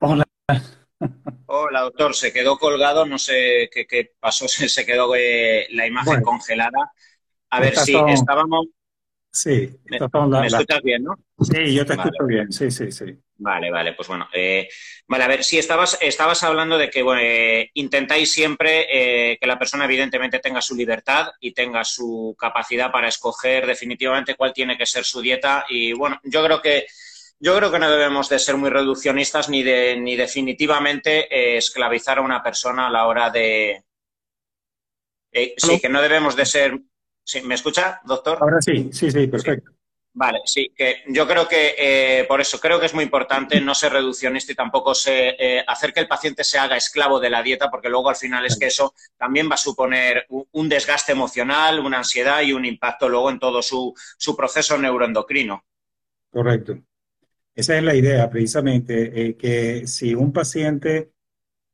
Hola. Hola, doctor. Se quedó colgado, no sé qué, qué pasó, se, quedó eh, la imagen Bueno, congelada. A ver, son, estábamos. sí, ¿Me, son me escuchas bien, no? Sí, yo te Vale, escucho bien, sí, sí, sí. vale, vale, pues bueno. eh, vale, a ver, sí, estabas, estabas hablando de que bueno, eh, intentáis siempre eh, que la persona evidentemente tenga su libertad y tenga su capacidad para escoger definitivamente cuál tiene que ser su dieta. Y bueno, yo creo que yo creo que no debemos de ser muy reduccionistas ni de ni definitivamente eh, esclavizar a una persona a la hora de eh, sí, que no debemos de ser. ¿Sí? ¿Me escucha, doctor? Ahora sí, sí, sí, Sí. perfecto. Vale, sí, que yo creo que eh, por eso creo que es muy importante no ser reduccionista y tampoco se, eh, hacer que el paciente se haga esclavo de la dieta, porque luego al final es que eso también va a suponer un, un desgaste emocional, una ansiedad y un impacto luego en todo su, su proceso neuroendocrino. Correcto. Esa es la idea, precisamente, eh, que si un paciente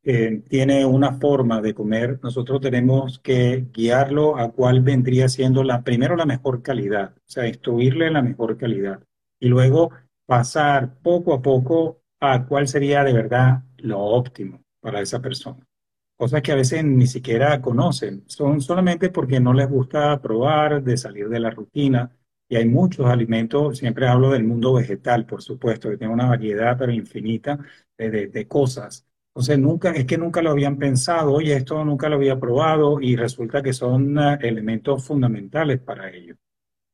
eh, tiene una forma de comer, nosotros tenemos que guiarlo a cuál vendría siendo la, primero la mejor calidad, o sea, instruirle la mejor calidad y luego pasar poco a poco a cuál sería de verdad lo óptimo para esa persona. Cosas que a veces ni siquiera conocen, son solamente porque no les gusta probar, de salir de la rutina. Y hay muchos alimentos, siempre hablo del mundo vegetal, por supuesto, que tiene una variedad pero infinita de, de- de cosas. Entonces, nunca, es que nunca lo habían pensado, oye, esto nunca lo había probado y resulta que son eh, elementos fundamentales para ello.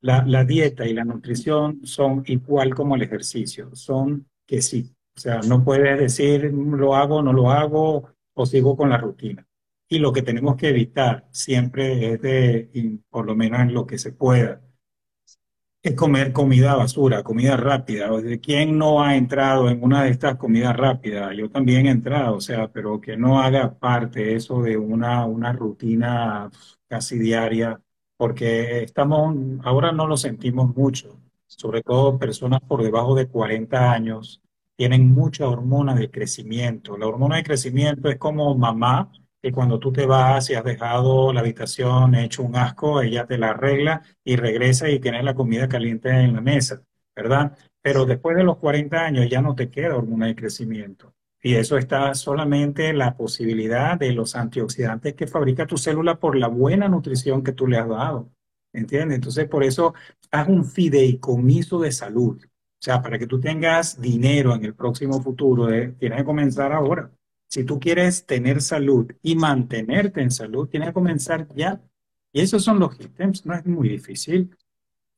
La, la dieta y la nutrición son igual como el ejercicio, son que sí. O sea, no puedes decir "Mm, lo hago, no lo hago o sigo con la rutina. Y lo que tenemos que evitar siempre es de, por lo menos en lo que se pueda, es comer comida basura, comida rápida. ¿quién no ha entrado en una de estas comidas rápidas? Yo también he entrado, o sea, pero que no haga parte eso de una, una rutina casi diaria, porque estamos, ahora no lo sentimos mucho, sobre todo personas por debajo de 40 años tienen mucha hormona de crecimiento. La hormona de crecimiento es como mamá, que cuando tú te vas y has dejado la habitación hecho un asco, ella te la arregla y regresa y tienes la comida caliente en la mesa, ¿verdad? Pero después de los 40 años ya no te queda hormona de crecimiento. Y eso está solamente en la posibilidad de los antioxidantes que fabrica tu célula por la buena nutrición que tú le has dado. ¿Entiendes? Entonces, por eso haz un fideicomiso de salud. O sea, para que tú tengas dinero en el próximo futuro, eh, tienes que comenzar ahora. Si tú quieres tener salud y mantenerte en salud, tienes que comenzar ya. Y esos son los ítems, no es muy difícil,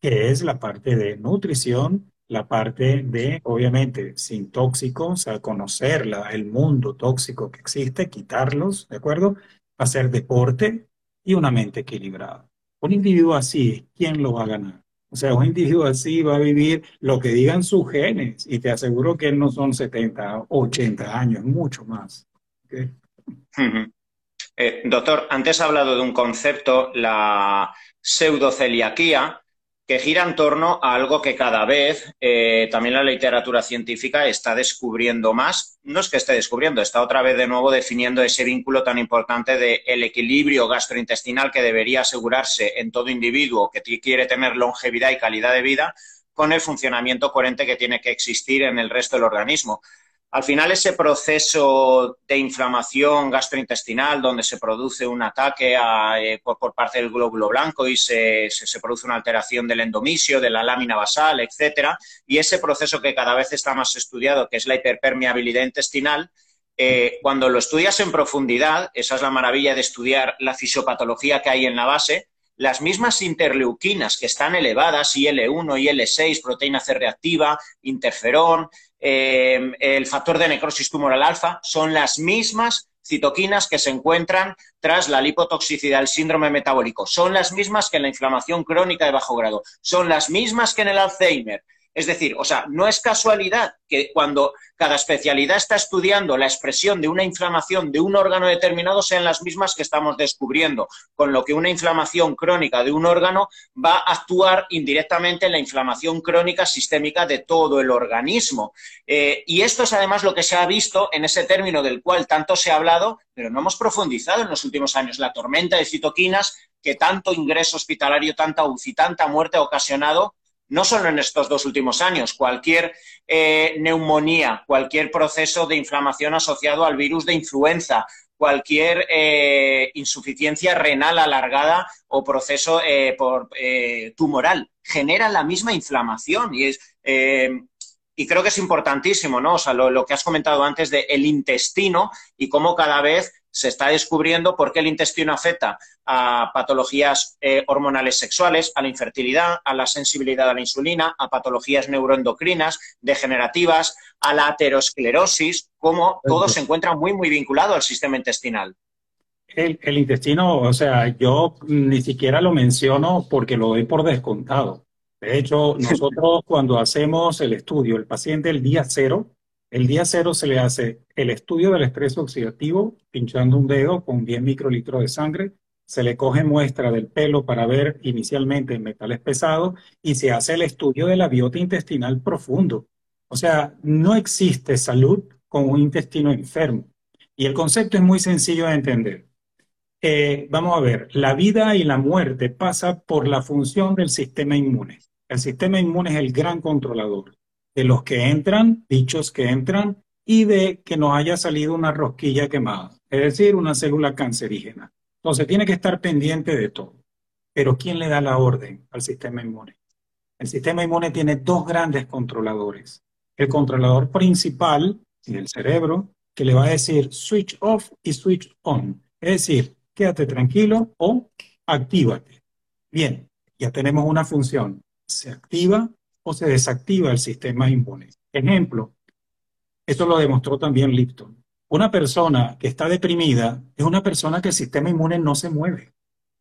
que es la parte de nutrición, la parte de, obviamente, sin tóxicos, o sea, conocer la- el mundo tóxico que existe, quitarlos, ¿de acuerdo? Hacer deporte y una mente equilibrada. Un individuo así, ¿quién lo va a ganar? O sea, un individuo así va a vivir lo que digan sus genes y te aseguro que no son 70, 80 años, mucho más. Eh, doctor, antes ha hablado de un concepto, la pseudoceliaquía, que gira en torno a algo que cada vez eh, también la literatura científica está descubriendo más. No es que esté descubriendo, está otra vez de nuevo definiendo ese vínculo tan importante del equilibrio gastrointestinal que debería asegurarse en todo individuo que quiere tener longevidad y calidad de vida con el funcionamiento coherente que tiene que existir en el resto del organismo. Al final, ese proceso de inflamación gastrointestinal, donde se produce un ataque eh, por, parte del glóbulo blanco y se, produce una alteración del endomisio, de la lámina basal, etcétera, y ese proceso que cada vez está más estudiado, que es la hiperpermeabilidad intestinal, eh, cuando lo estudias en profundidad, esa es la maravilla de estudiar la fisiopatología que hay en la base, las mismas interleuquinas que están elevadas, IL1, IL6, proteína C reactiva, interferón, eh, el factor de necrosis tumoral alfa, son las mismas citoquinas que se encuentran tras la lipotoxicidad, el síndrome metabólico. Son las mismas que en la inflamación crónica de bajo grado. Son las mismas que en el Alzheimer. Es decir, o sea, no es casualidad que cuando cada especialidad está estudiando la expresión de una inflamación de un órgano determinado sean las mismas que estamos descubriendo, con lo que una inflamación crónica de un órgano va a actuar indirectamente en la inflamación crónica sistémica de todo el organismo. Eh, y esto es además lo que se ha visto en ese término del cual tanto se ha hablado, pero no hemos profundizado en los últimos años, la tormenta de citoquinas que tanto ingreso hospitalario, tanta UCI, tanta muerte ha ocasionado no solo en estos dos últimos años, cualquier eh, neumonía, cualquier proceso de inflamación asociado al virus de influenza, cualquier eh, insuficiencia renal alargada o proceso eh, por, tumoral, genera la misma inflamación y es y creo que es importantísimo, ¿no? O sea, lo, que has comentado antes de el intestino y cómo cada vez se está descubriendo por qué el intestino afecta a patologías eh, hormonales sexuales, a la infertilidad, a la sensibilidad a la insulina, a patologías neuroendocrinas, degenerativas, a la aterosclerosis, cómo todo se encuentra muy, muy vinculado al sistema intestinal. El, el, intestino, o sea, yo ni siquiera lo menciono porque lo doy por descontado. De hecho, nosotros cuando hacemos el estudio, el paciente el día cero, el día cero se le hace el estudio del estrés oxidativo, pinchando un dedo con 10 microlitros de sangre, se le coge muestra del pelo para ver inicialmente metales pesados y se hace el estudio de la biota intestinal profundo. O sea, no existe salud con un intestino enfermo. Y el concepto es muy sencillo de entender. Eh, vamos a ver, la vida y la muerte pasa por la función del sistema inmune. El sistema inmune es el gran controlador de los que entran, bichos que entran, y de que nos haya salido una rosquilla quemada, es decir, una célula cancerígena. Entonces tiene que estar pendiente de todo. Pero ¿quién le da la orden al sistema inmune? El sistema inmune tiene dos grandes controladores. El controlador principal, el cerebro, que le va a decir switch off y switch on. Es decir, quédate tranquilo o actívate. Bien, ya tenemos una función. Se activa o se desactiva el sistema inmune. Ejemplo, esto lo demostró también Lipton. Una persona que está deprimida es una persona que el sistema inmune no se mueve.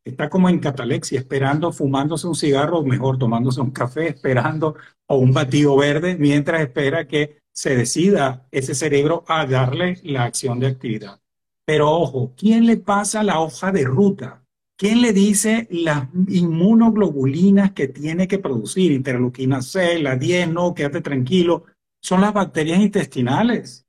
Está como en catalexia, esperando, fumándose un cigarro, o mejor, tomándose un café, esperando o un batido verde, mientras espera que se decida ese cerebro a darle la acción de actividad. Pero ojo, ¿quién le pasa la hoja de ruta? ¿Quién le dice las inmunoglobulinas que tiene que producir? Interleuquina C, la 10, no, quédate tranquilo. Son las bacterias intestinales.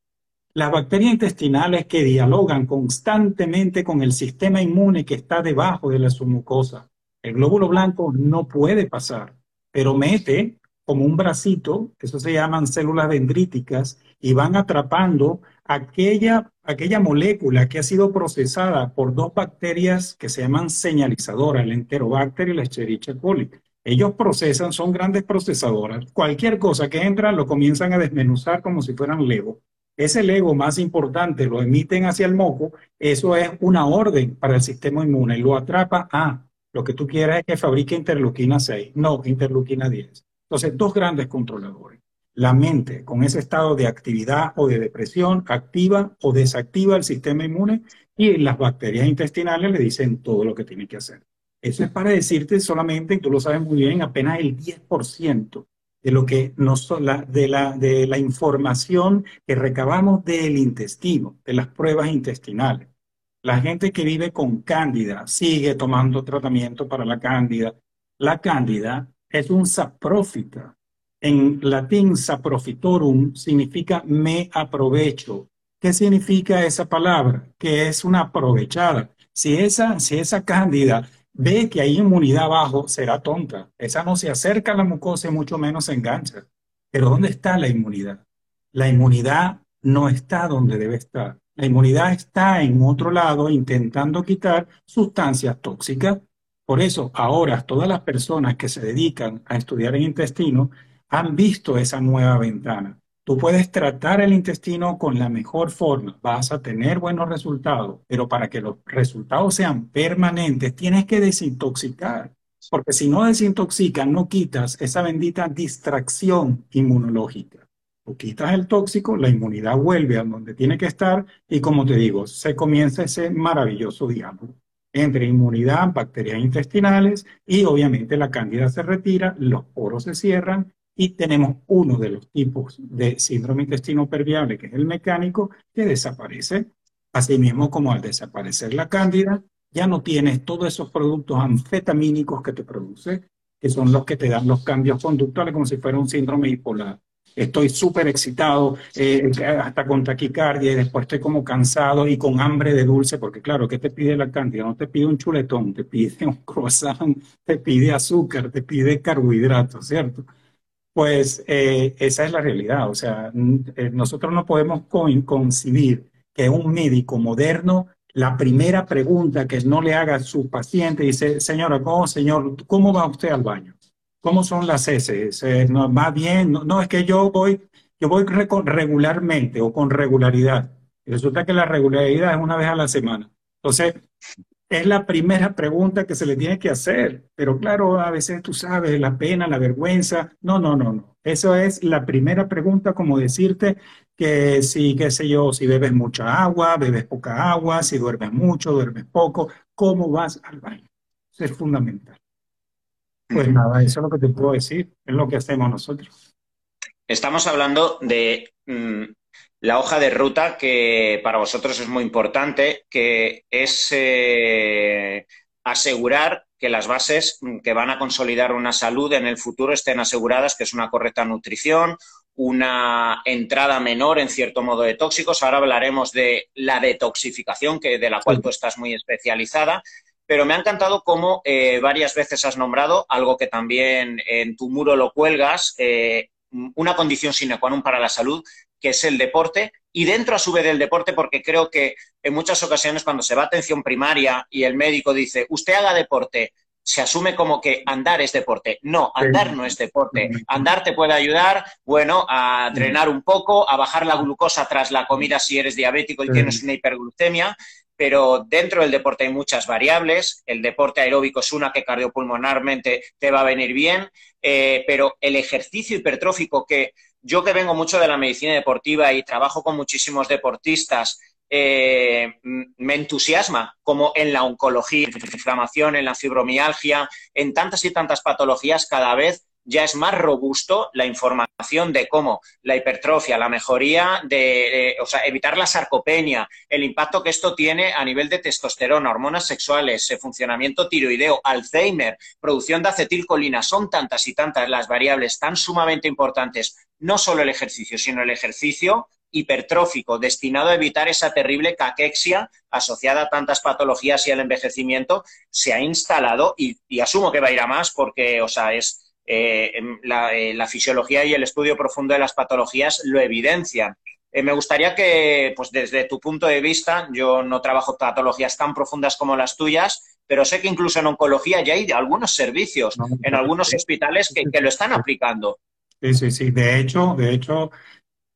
Las bacterias intestinales que dialogan constantemente con el sistema inmune que está debajo de la su mucosa. El glóbulo blanco no puede pasar, pero mete como un bracito, eso se llaman células dendríticas, y van atrapando aquella, aquella molécula que ha sido procesada por dos bacterias que se llaman señalizadoras, el Enterobacter y la Escherichia coli. Ellos procesan, son grandes procesadoras. Cualquier cosa que entra lo comienzan a desmenuzar como si fueran Lego. Ese Lego más importante lo emiten hacia el moco, eso es una orden para el sistema inmune, lo atrapa a lo que tú quieras es que fabrique interleuquina 6, no interleuquina 10. Entonces, dos grandes controladores. La mente, con ese estado de actividad o de depresión, activa o desactiva el sistema inmune y las bacterias intestinales le dicen todo lo que tiene que hacer. Eso es para decirte solamente, y tú lo sabes muy bien, apenas el 10% de lo que nos, de, la, de la información que recabamos del intestino, de las pruebas intestinales. La gente que vive con cándida sigue tomando tratamiento para la cándida. La cándida es un saprófita. En latín, saprofitorum significa me aprovecho. ¿Qué significa esa palabra? Que es una aprovechada. Si esa, si esa cándida ve que hay inmunidad abajo, será tonta. Esa no se acerca a la mucosa y mucho menos se engancha. Pero ¿dónde está la inmunidad? La inmunidad no está donde debe estar. La inmunidad está en otro lado intentando quitar sustancias tóxicas por eso, ahora todas las personas que se dedican a estudiar el intestino han visto esa nueva ventana. Tú puedes tratar el intestino con la mejor forma, vas a tener buenos resultados, pero para que los resultados sean permanentes, tienes que desintoxicar, porque si no desintoxicas, no quitas esa bendita distracción inmunológica. Tú quitas el tóxico, la inmunidad vuelve a donde tiene que estar y como te digo, se comienza ese maravilloso diálogo entre inmunidad, bacterias intestinales y obviamente la cándida se retira, los poros se cierran y tenemos uno de los tipos de síndrome intestino permeable, que es el mecánico, que desaparece. Asimismo, como al desaparecer la cándida, ya no tienes todos esos productos anfetamínicos que te produce, que son los que te dan los cambios conductuales como si fuera un síndrome bipolar. estoy súper excitado, eh, hasta con taquicardia, y después estoy como cansado y con hambre de dulce, porque claro, ¿qué te pide la cantidad? No te pide un chuletón, te pide un croissant, te pide azúcar, te pide carbohidratos, ¿cierto? Pues eh, esa es la realidad, o sea, eh, nosotros no podemos concebir que un médico moderno la primera pregunta que no le haga a su paciente dice, señora, ¿cómo, señor, ¿cómo va usted al baño? ¿Cómo son las heces? Eh, no, ¿Va bien? No, es que yo voy, yo voy regularmente o con regularidad. Resulta que la regularidad es una vez a la semana. Entonces, es la primera pregunta que se le tiene que hacer. Pero claro, a veces tú sabes, la pena, la vergüenza. No, no, no, no. Eso es la primera pregunta, como decirte, que si, qué sé yo, si bebes mucha agua, bebes poca agua, si duermes mucho, duermes poco, cómo vas al baño. Eso es fundamental. Pues nada, eso es lo que te puedo decir, es lo que hacemos nosotros. Estamos hablando de mm, la hoja de ruta que para vosotros es muy importante, que es eh, asegurar que las bases mm, que van a consolidar una salud en el futuro estén aseguradas, que es una correcta nutrición, una entrada menor, en cierto modo, de tóxicos. Ahora hablaremos de la detoxificación, que, de la cual tú estás muy especializada. Pero me ha encantado cómo eh, varias veces has nombrado algo que también en tu muro lo cuelgas, eh, una condición sine qua non para la salud, que es el deporte, y dentro a su vez del deporte, porque creo que en muchas ocasiones cuando se va a atención primaria y el médico dice, usted haga deporte, se asume como que andar es deporte. No, andar no es deporte. Andar te puede ayudar, bueno, a drenar un poco, a bajar la glucosa tras la comida si eres diabético y tienes una hiperglucemia, pero dentro del deporte hay muchas variables. El deporte aeróbico es una que cardiopulmonarmente te va a venir bien, eh, pero el ejercicio hipertrófico que yo que vengo mucho de la medicina deportiva y trabajo con muchísimos deportistas, eh, me entusiasma, como en la oncología, en la inflamación, en la fibromialgia, en tantas y tantas patologías, cada vez ya es más robusto la información de cómo la hipertrofia, la mejoría de, o sea, evitar la sarcopenia, el impacto que esto tiene a nivel de testosterona, hormonas sexuales, eh, funcionamiento tiroideo, Alzheimer, producción de acetilcolina, son tantas y tantas las variables tan sumamente importantes, no solo el ejercicio, sino el ejercicio hipertrófico destinado a evitar esa terrible caquexia asociada a tantas patologías y al envejecimiento se ha instalado y, asumo que va a ir a más porque, o sea, es eh, em, eh, la, fisiología y el estudio profundo de las patologías lo evidencian. Eh, me gustaría que, pues desde tu punto de vista, yo no trabajo patologías tan profundas como las tuyas, pero sé que incluso en oncología ya hay algunos servicios en algunos hospitales que, que lo están aplicando. Sí, sí. De hecho, de hecho,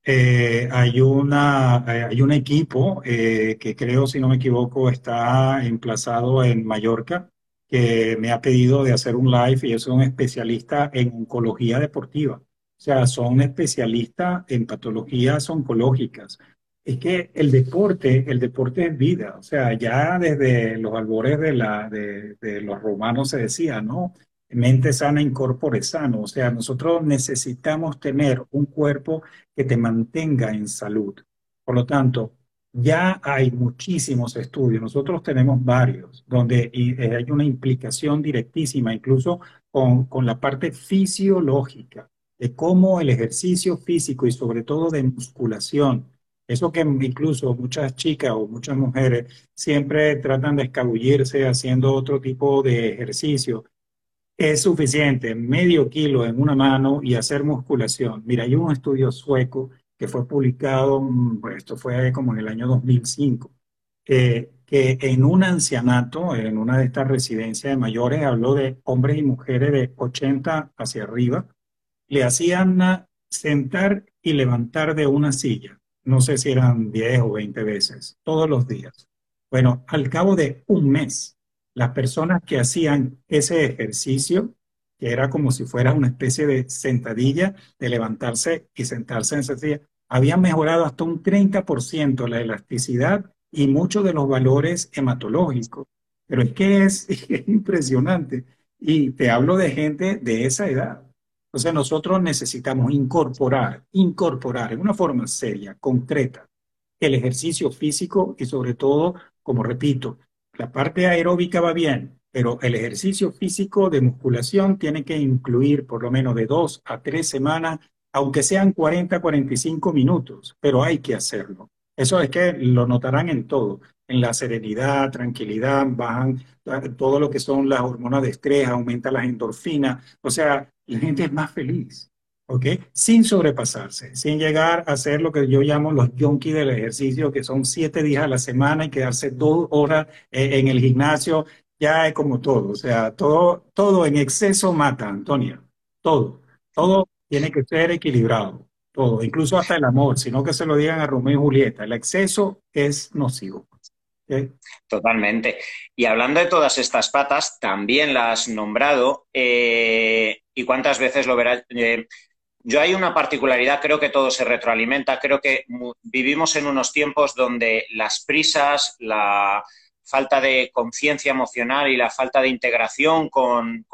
eh, hay, una, eh, hay un equipo eh, que creo, si no me equivoco, está emplazado en Mallorca, que me ha pedido de hacer un live y ellos son especialistas en oncología deportiva. O sea, son especialistas en patologías oncológicas. Es que el deporte, el deporte es vida. O sea, ya desde los albores de, la, de los romanos se decía, ¿no? Mente sana, incorpore sano. O sea, nosotros necesitamos tener un cuerpo que te mantenga en salud. Por lo tanto, ya hay muchísimos estudios, nosotros tenemos varios, donde eh, hay una implicación directísima, incluso con, con la parte fisiológica, de cómo el ejercicio físico y sobre todo de musculación, eso que incluso muchas chicas o muchas mujeres siempre tratan de escabullirse haciendo otro tipo de ejercicio, es suficiente medio kilo en una mano y hacer musculación. Mira, hay un estudio sueco que fue publicado, mm, esto fue como en el año 2005, que en un ancianato, en una de estas residencias de mayores, habló de hombres y mujeres de 80 hacia arriba, le hacían sentar y levantar de una silla. No sé si eran 10 o 20 veces, todos los días. Bueno, al cabo de un mes, las personas que hacían ese ejercicio, que era como si fuera una especie de sentadilla, de levantarse y sentarse en esa silla, habían mejorado hasta un 30% la elasticidad y muchos de los valores hematológicos. Pero es que es, es impresionante. Y te hablo de gente de esa edad. Entonces nosotros necesitamos incorporar, incorporar en una forma seria, concreta, el ejercicio físico y sobre todo, como repito, la parte aeróbica va bien, pero el ejercicio físico de musculación tiene que incluir por lo menos de dos a tres semanas aunque sean 40, 45 minutos, pero hay que hacerlo. Eso es que lo notarán en todo, en la serenidad, tranquilidad, bajan todo lo que son las hormonas de estrés, aumenta las endorfinas, o sea, la gente es más feliz, ¿ok? Sin sobrepasarse, sin llegar a hacer lo que yo llamo los junkies del ejercicio, que son siete días a la semana y quedarse dos horas eh, en el gimnasio, ya es como todo, o sea, todo, todo en exceso mata, Antonia, todo, todo tiene que ser equilibrado, todo, incluso hasta el amor, sino que se lo digan a Romeo y Julieta, el exceso es nocivo. Totalmente. Y hablando de todas estas patas, también las has nombrado, eh, y cuántas veces lo verás. Eh, yo hay una particularidad, creo que todo se retroalimenta, creo que vivimos en unos tiempos donde las prisas, la, falta de conciencia emocional y la falta de integración con,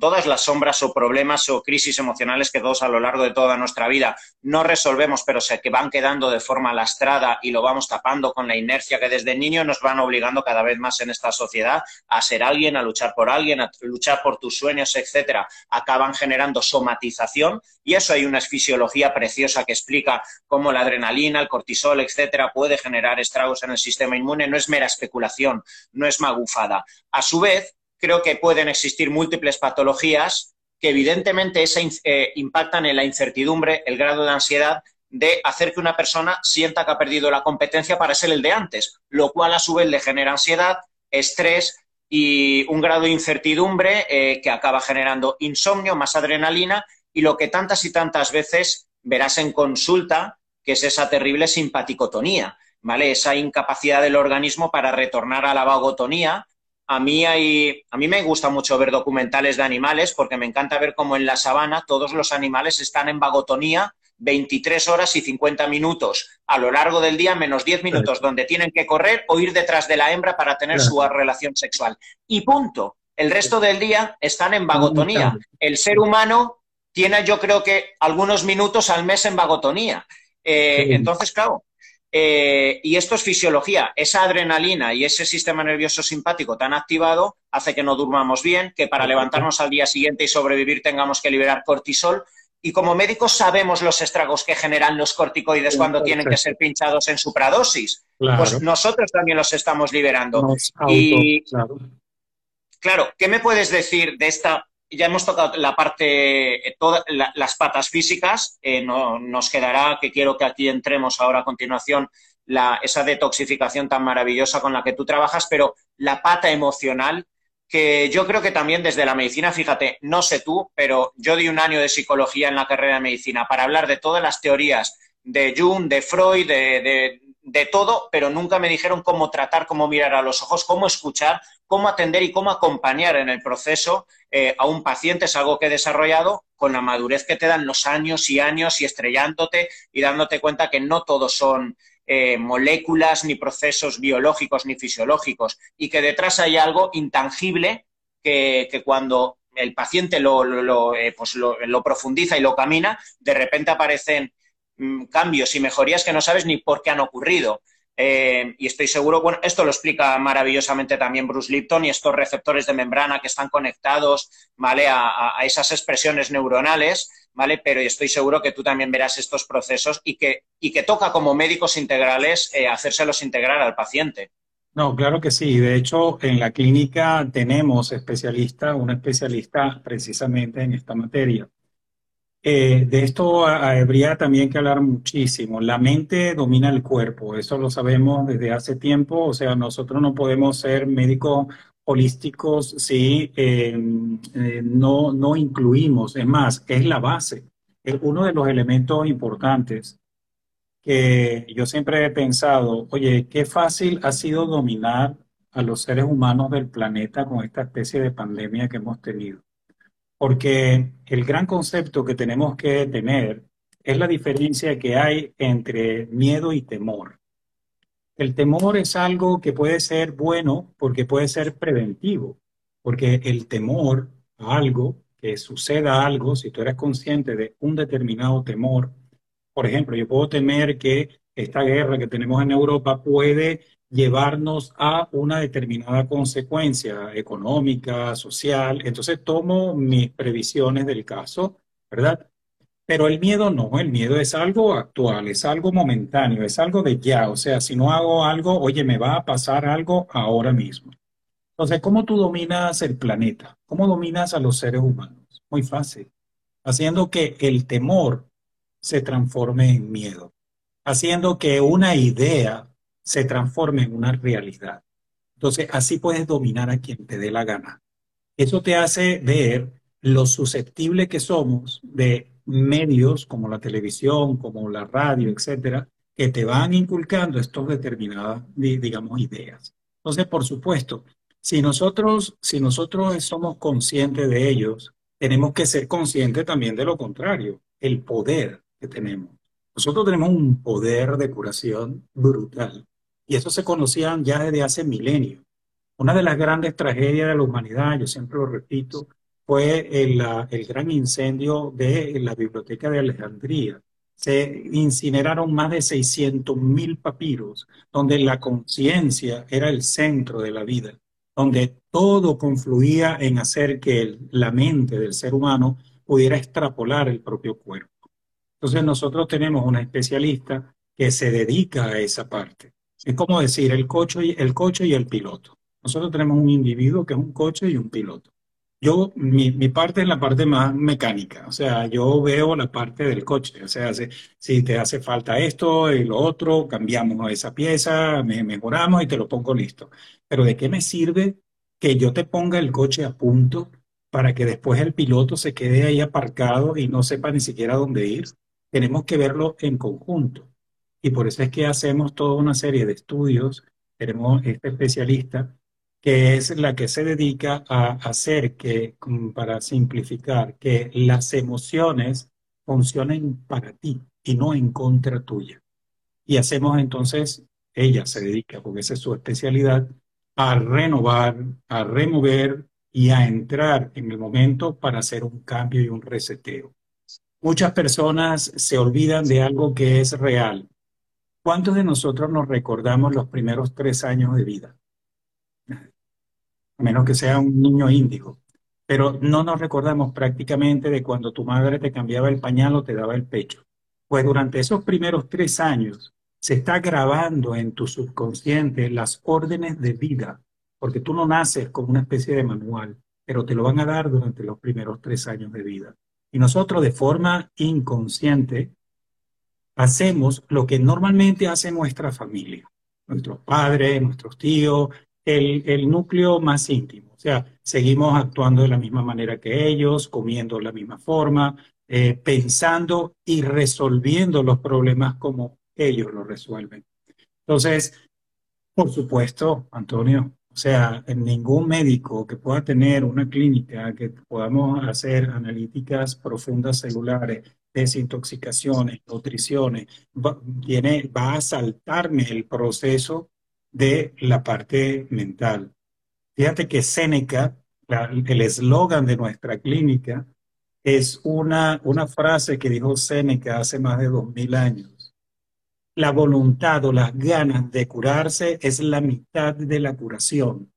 todas las sombras o problemas o crisis emocionales que todos a lo largo de toda nuestra vida no resolvemos, pero se que van quedando de forma lastrada y lo vamos tapando con la inercia que desde niño nos van obligando cada vez más en esta sociedad a ser alguien, a luchar por alguien, a luchar por tus sueños, etcétera, acaban generando somatización. Y eso hay una fisiología preciosa que explica cómo la adrenalina, el cortisol, etcétera, puede generar estragos en el sistema inmune, no es mera especulación no es magufada. A su vez, creo que pueden existir múltiples patologías que evidentemente eh, impactan en la incertidumbre, el grado de ansiedad de hacer que una persona sienta que ha perdido la competencia para ser el de antes, lo cual a su vez le genera ansiedad, estrés y un grado de incertidumbre eh, que acaba generando insomnio, más adrenalina y lo que tantas y tantas veces verás en consulta, que es esa terrible simpaticotonía, ¿vale? Esa incapacidad del organismo para retornar a la vagotonía. A mí, hay, a mí me gusta mucho ver documentales de animales porque me encanta ver cómo en la sabana todos los animales están en vagotonía 23 horas y 50 minutos a lo largo del día, menos 10 minutos donde tienen que correr o ir detrás de la hembra para tener su relación sexual. Y punto. El resto del día están en vagotonía. El ser humano tiene, yo creo que, algunos minutos al mes en vagotonía. Eh, entonces, claro, eh, y esto es fisiología. Esa adrenalina y ese sistema nervioso simpático tan activado hace que no durmamos bien, que para levantarnos al día siguiente y sobrevivir tengamos que liberar cortisol. Y como médicos sabemos los estragos que generan los corticoides cuando tienen que ser pinchados en supradosis. Pues nosotros también los estamos liberando. y claro, ¿qué me puedes decir de esta ya hemos tocado la parte, eh, todas las patas físicas. Eh, no, nos quedará, que quiero que aquí entremos ahora a continuación, la, esa detoxificación tan maravillosa con la que tú trabajas, pero la pata emocional, que yo creo que también desde la medicina, fíjate, no sé tú, pero yo di un año de psicología en la carrera de medicina para hablar de todas las teorías de Jung, de Freud, de, de todo, pero nunca me dijeron cómo tratar, cómo mirar a los ojos, cómo escuchar, cómo atender y cómo acompañar en el proceso eh, a un paciente es algo que he desarrollado con la madurez que te dan los años y años y estrellándote y dándote cuenta que no todos son eh, moléculas ni procesos biológicos ni fisiológicos y que detrás hay algo intangible que, cuando el paciente lo, eh, pues lo, profundiza y lo camina, de repente aparecen mm, cambios y mejorías que no sabes ni por qué han ocurrido. Eh, y estoy seguro, bueno, esto lo explica maravillosamente también Bruce Lipton y estos receptores de membrana que están conectados, ¿vale? A, esas expresiones neuronales, ¿vale? Pero estoy seguro que tú también verás estos procesos y que, y que toca como médicos integrales eh, hacérselos integrar al paciente. No, claro que sí. De hecho, en la clínica tenemos especialistas, un especialista precisamente en esta materia. Eh, de esto habría también que hablar muchísimo. La mente domina el cuerpo, eso lo sabemos desde hace tiempo, o sea, nosotros no podemos ser médicos holísticos si em, eh, no, no incluimos, es más, es la base, es uno de los elementos importantes que yo siempre he pensado, oye, qué fácil ha sido dominar a los seres humanos del planeta con esta especie de pandemia que hemos tenido. Porque el gran concepto que tenemos que tener es la diferencia que hay entre miedo y temor. El temor es algo que puede ser bueno porque puede ser preventivo, porque el temor a algo, que suceda algo, si tú eres consciente de un determinado temor, por ejemplo, yo puedo temer que esta guerra que tenemos en Europa puede llevarnos a una determinada consecuencia económica, social. Entonces tomo mis previsiones del caso, ¿verdad? Pero el miedo no, el miedo es algo actual, es algo momentáneo, es algo de ya. O sea, si no hago algo, oye, me va a pasar algo ahora mismo. Entonces, ¿cómo tú dominas el planeta? ¿Cómo dominas a los seres humanos? Muy fácil. Haciendo que el temor se transforme en miedo. Haciendo que una idea se transforme en una realidad. Entonces, así puedes dominar a quien te dé la gana. Eso te hace ver lo susceptible que somos de medios como la televisión, como la radio, etcétera, que te van inculcando estas determinadas, digamos, ideas. Entonces, por supuesto, si nosotros, si nosotros somos conscientes de ellos, tenemos que ser conscientes también de lo contrario, el poder que tenemos. Nosotros tenemos un poder de curación brutal y eso se conocía ya desde hace milenios. Una de las grandes tragedias de la humanidad, yo siempre lo repito, fue el, el gran incendio de la Biblioteca de Alejandría. Se incineraron más de 600 mil papiros, donde la conciencia era el centro de la vida, donde todo confluía en hacer que la mente del ser humano pudiera extrapolar el propio cuerpo. Entonces nosotros tenemos una especialista que se dedica a esa parte. Es como decir el coche el, coche y el piloto. Nosotros tenemos un individuo que es un coche y un piloto. Yo, mi, mi, parte es la parte más mecánica, o sea, yo veo la parte del coche, o sea, si, si te hace falta esto y lo otro, cambiamos esa pieza, me, mejoramos y te lo pongo listo. Pero ¿de qué me sirve que yo te ponga el coche a punto para que después el piloto se quede ahí aparcado y no sepa ni siquiera dónde ir? Tenemos que verlo en conjunto. Y por eso es que hacemos toda una serie de estudios, tenemos este especialista que es la que se dedica a hacer que, para simplificar, que las emociones funcionen para ti y no en contra tuya. Y hacemos entonces, ella se dedica, porque esa es su especialidad, a renovar, a remover y a entrar en el momento para hacer un cambio y un reseteo. Muchas personas se olvidan de algo que es real. ¿Cuántos de nosotros nos recordamos los primeros tres años de vida? a menos que sea un niño índigo. Pero no nos recordamos prácticamente de cuando tu madre te cambiaba el pañal o te daba el pecho. Pues durante esos primeros tres años se está grabando en tu subconsciente las órdenes de vida, porque tú no naces con una especie de manual, pero te lo van a dar durante los primeros tres años de vida. Y nosotros de forma inconsciente hacemos lo que normalmente hace nuestra familia, nuestros padres, nuestros tíos, el, núcleo más íntimo. O sea, seguimos actuando de la misma manera que ellos, comiendo de la misma forma, eh, pensando y resolviendo los problemas como ellos lo resuelven. Entonces, por supuesto, Antonio, o sea, ningún médico que pueda tener una clínica que podamos hacer analíticas profundas celulares, desintoxicaciones, nutriciones, tiene, va a saltarme el proceso de la parte mental. Fíjate que Séneca, el eslogan de nuestra clínica, es una, una frase que dijo Séneca hace más de dos mil años. La voluntad o las ganas de curarse es la mitad de la curación.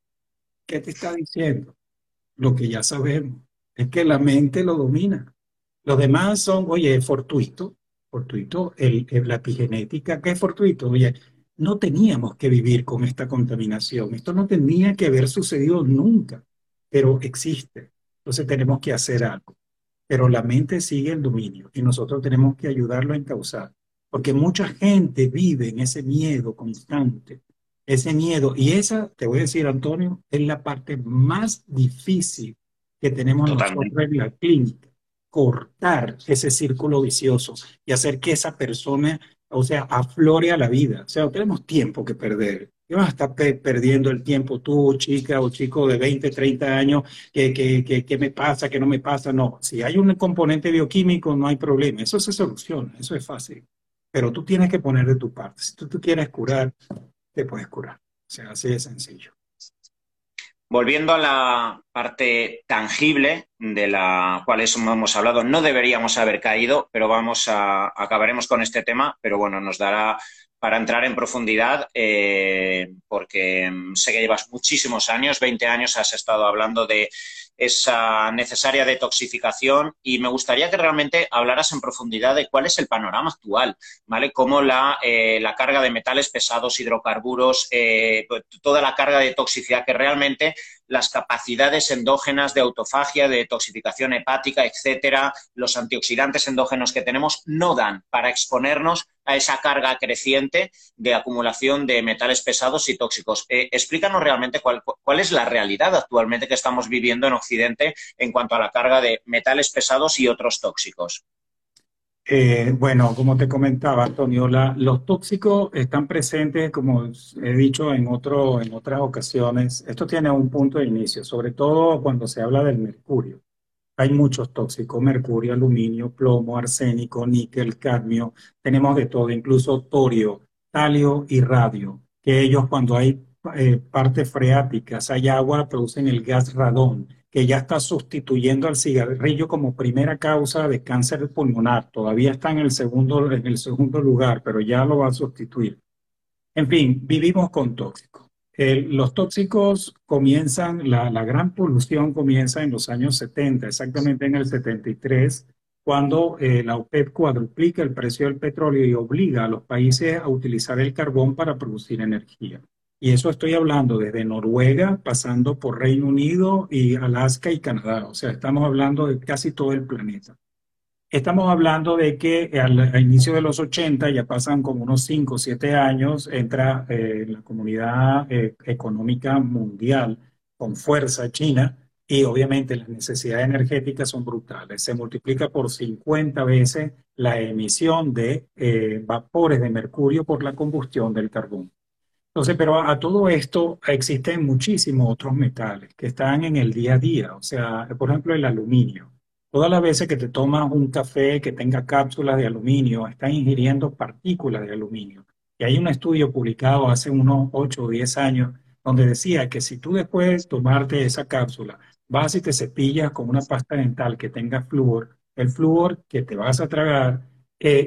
¿Qué te está diciendo? Lo que ya sabemos, es que la mente lo domina. Los demás son, oye, fortuito, fortuito, el, la epigenética, ¿qué es fortuito? Oye, no teníamos que vivir con esta contaminación. Esto no tenía que haber sucedido nunca, pero existe. Entonces tenemos que hacer algo. Pero la mente sigue el dominio y nosotros tenemos que ayudarlo a encauzar, porque mucha gente vive en ese miedo constante, ese miedo. Y esa, te voy a decir, Antonio, es la parte más difícil que tenemos nosotros en la clínica cortar ese círculo vicioso y hacer que esa persona o sea, aflore a la vida. O sea, no tenemos tiempo que perder. ¿Qué vas a estar perdiendo el tiempo tú, chica o chico de 20, 30 años? ¿Qué, qué, qué, me pasa? ¿Qué no me pasa? No, si hay un componente bioquímico no hay problema. Eso se soluciona, eso es fácil. Pero tú tienes que poner de tu parte. Si tú, tú quieres curar, te puedes curar. O sea, así de sencillo. Volviendo a la parte tangible de la cual hemos hablado, no deberíamos haber caído, pero vamos a acabaremos con este tema, pero bueno, nos dará para entrar en profundidad, eh, porque sé que llevas muchísimos años, 20 años has estado hablando de esa necesaria detoxificación y me gustaría que realmente hablaras en profundidad de cuál es el panorama actual, ¿vale? Cómo la, eh, la carga de metales pesados, hidrocarburos, eh, toda la carga de toxicidad que realmente las capacidades endógenas de autofagia, de toxificación hepática, etcétera, los antioxidantes endógenos que tenemos no dan para exponernos a esa carga creciente de acumulación de metales pesados y tóxicos. Eh, explícanos realmente cuál, cuál, es la realidad actualmente que estamos viviendo en Occidente en cuanto a la carga de metales pesados y otros tóxicos. Eh, bueno, como te comentaba, Antonio, los tóxicos están presentes, como he dicho en, otro, en otras ocasiones. Esto tiene un punto de inicio, sobre todo cuando se habla del mercurio. Hay muchos tóxicos, mercurio, aluminio, plomo, arsénico, níquel, cadmio, tenemos de todo, incluso torio, talio y radio, que ellos cuando hay eh, partes freáticas, hay agua, producen el gas radón que ya está sustituyendo al cigarrillo como primera causa de cáncer pulmonar. Todavía está en el segundo, en el segundo lugar, pero ya lo va a sustituir. En fin, vivimos con tóxicos. los tóxicos comienzan, la, gran polución comienza en los años 70, exactamente en el 73, cuando eh, la OPEP cuadruplica el precio del petróleo y obliga a los países a utilizar el carbón para producir energía. Y eso estoy hablando desde Noruega, pasando por Reino Unido y Alaska y Canadá. O sea, estamos hablando de casi todo el planeta. Estamos hablando de que al, inicio de los 80, ya pasan como unos 5 o 7 años, entra eh, la comunidad eh, económica mundial con fuerza China y obviamente las necesidades energéticas son brutales. Se multiplica por 50 veces la emisión de eh, vapores de mercurio por la combustión del carbón. Entonces, pero a, todo esto existen muchísimos otros metales que están en el día a día. O sea, por ejemplo, el aluminio. Todas las veces que te tomas un café que tenga cápsulas de aluminio, estás ingiriendo partículas de aluminio. Y hay un estudio publicado hace unos 8 o 10 años donde decía que si tú después de tomarte esa cápsula vas y te cepillas con una pasta dental que tenga flúor, el flúor que te vas a tragar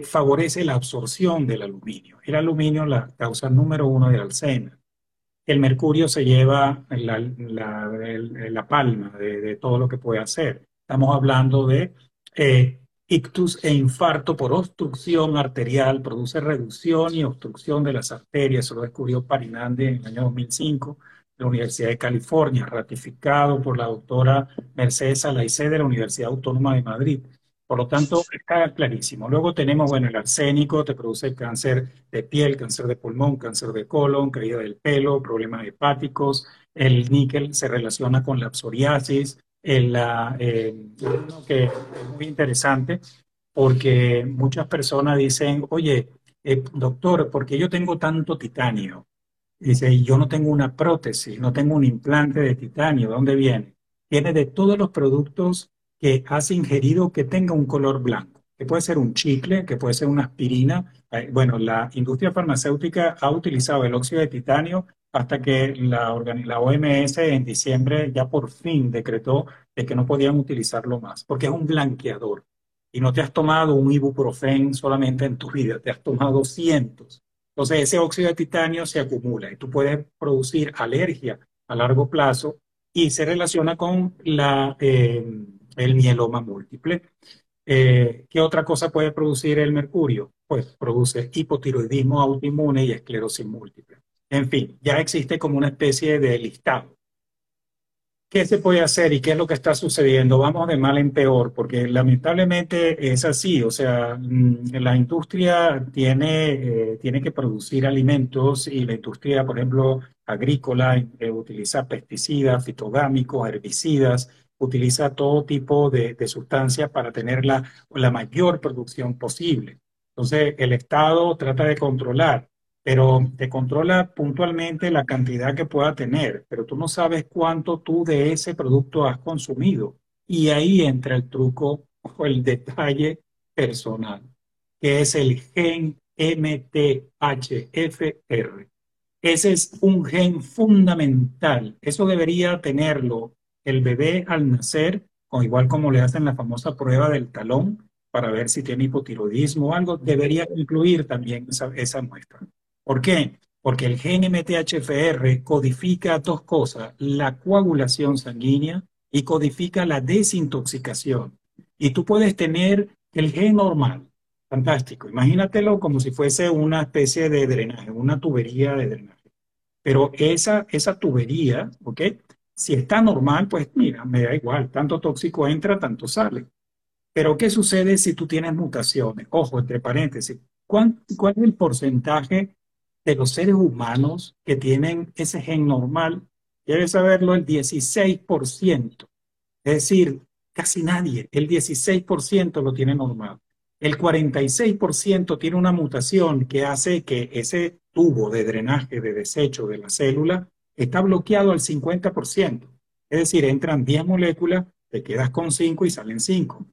favorece la absorción del aluminio. El aluminio la causa número uno de Alzheimer. El mercurio se lleva la, la, palma de, todo lo que puede hacer. Estamos hablando de eh, ictus e infarto por obstrucción arterial, produce reducción y obstrucción de las arterias. Eso lo descubrió Parinande en el año 2005 de la Universidad de California, ratificado por la doctora Mercedes Alaicé de la Universidad Autónoma de Madrid. Por lo tanto, está clarísimo. Luego tenemos, bueno, el arsénico te produce cáncer de piel, cáncer de pulmón, cáncer de colon, caída del pelo, problemas hepáticos. El níquel se relaciona con la psoriasis. El, eh, que es muy interesante porque muchas personas dicen, oye, eh, doctor, ¿por qué yo tengo tanto titanio? Dice, yo no tengo una prótesis, no tengo un implante de titanio. ¿Dónde viene? Viene de todos los productos que has ingerido que tenga un color blanco, que puede ser un chicle, que puede ser una aspirina. Bueno, la industria farmacéutica ha utilizado el óxido de titanio hasta que la, la OMS en diciembre ya por fin decretó de que no podían utilizarlo más, porque es un blanqueador. Y no te has tomado un ibuprofen solamente en tu vida, te has tomado cientos. Entonces ese óxido de titanio se acumula y tú puedes producir alergia a largo plazo y se relaciona con la, eh, el mieloma múltiple. Eh, ¿Qué otra cosa puede producir el mercurio? Pues produce hipotiroidismo autoinmune y esclerosis múltiple. En fin, ya existe como una especie de listado. ¿Qué se puede hacer y qué es lo que está sucediendo? Vamos de mal en peor, porque lamentablemente es así. O sea, mm, la industria tiene, eh, tiene que producir alimentos y la industria, por ejemplo, agrícola, eh, utiliza pesticidas, fitogámicos, herbicidas, utiliza todo tipo de, sustancias para tener la, la mayor producción posible. Entonces, el Estado trata de controlar, pero te controla puntualmente la cantidad que pueda tener, pero tú no sabes cuánto tú de ese producto has consumido. Y ahí entra el truco o el detalle personal, que es el gen MTHFR. Ese es un gen fundamental. Eso debería tenerlo el bebé al nacer, o igual como le hacen la famosa prueba del talón para ver si tiene hipotiroidismo o algo, debería incluir también esa, muestra. ¿Por qué? Porque el gen MTHFR codifica dos cosas, la coagulación sanguínea y codifica la desintoxicación. Y tú puedes tener el gen normal. Fantástico. Imagínatelo como si fuese una especie de drenaje, una tubería de drenaje. Pero esa, esa tubería, ¿ok? Si está normal, pues mira, me da igual. Tanto tóxico entra, tanto sale. Pero ¿qué sucede si tú tienes mutaciones? Ojo, entre paréntesis, ¿cuál, cuál es el porcentaje de los seres humanos que tienen ese gen normal? Debes saberlo, el 16%. Es decir, casi nadie, el 16% lo tiene normal. El 46% tiene una mutación que hace que ese tubo de drenaje de desecho de la célula está bloqueado al 50%. Es decir, entran 10 moléculas, te quedas con 5 y salen 5.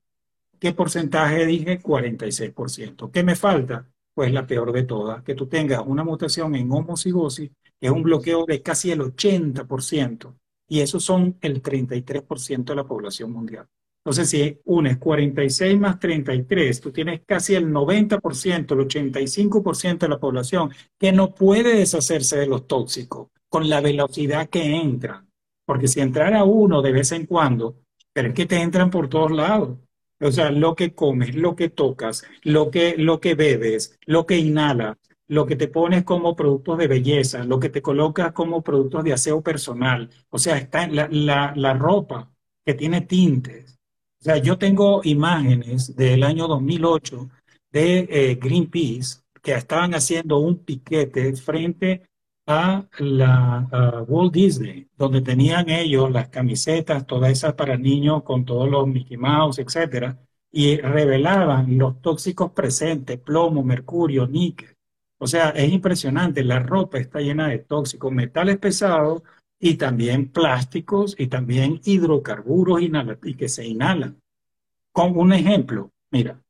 ¿Qué porcentaje dije? 46%. ¿Qué me falta? Pues la peor de todas, que tú tengas una mutación en homocigosis, que es un bloqueo de casi el 80%, y eso son el 33% de la población mundial. Entonces, si unes 46 más 33, tú tienes casi el 90%, el 85% de la población que no puede deshacerse de los tóxicos con la velocidad que entran. Porque si entrara uno de vez en cuando, pero es que te entran por todos lados. O sea, lo que comes, lo que tocas, lo que, lo que bebes, lo que inhalas, lo que te pones como productos de belleza, lo que te colocas como productos de aseo personal. O sea, está la, la, la ropa que tiene tintes, o sea, yo tengo imágenes del año 2008 de eh, Greenpeace que estaban haciendo un piquete frente a la Walt Disney, donde tenían ellos las camisetas, todas esas para niños con todos los Mickey Mouse, etcétera, y revelaban los tóxicos presentes, plomo, mercurio, níquel. O sea, es impresionante, la ropa está llena de tóxicos, metales pesados, y también plásticos y también hidrocarburos y que se inhalan. Con un ejemplo, mira,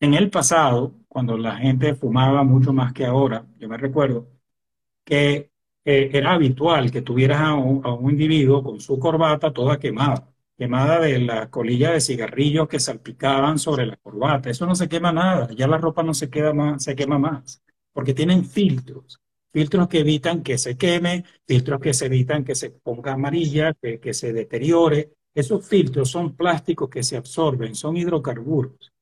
en el pasado, cuando la gente fumaba mucho más que ahora, yo me recuerdo que era habitual que tuvieras a un, individuo con su corbata toda quemada, quemada de la colilla de cigarrillos que salpicaban sobre la corbata. Eso no se quema nada, ya la ropa no se, queda más, se quema más, porque tienen filtros filtros que evitan que se queme, filtros que se evitan que se ponga amarilla, que, que se deteriore. Esos filtros son plásticos que se absorben, son hidrocarburos.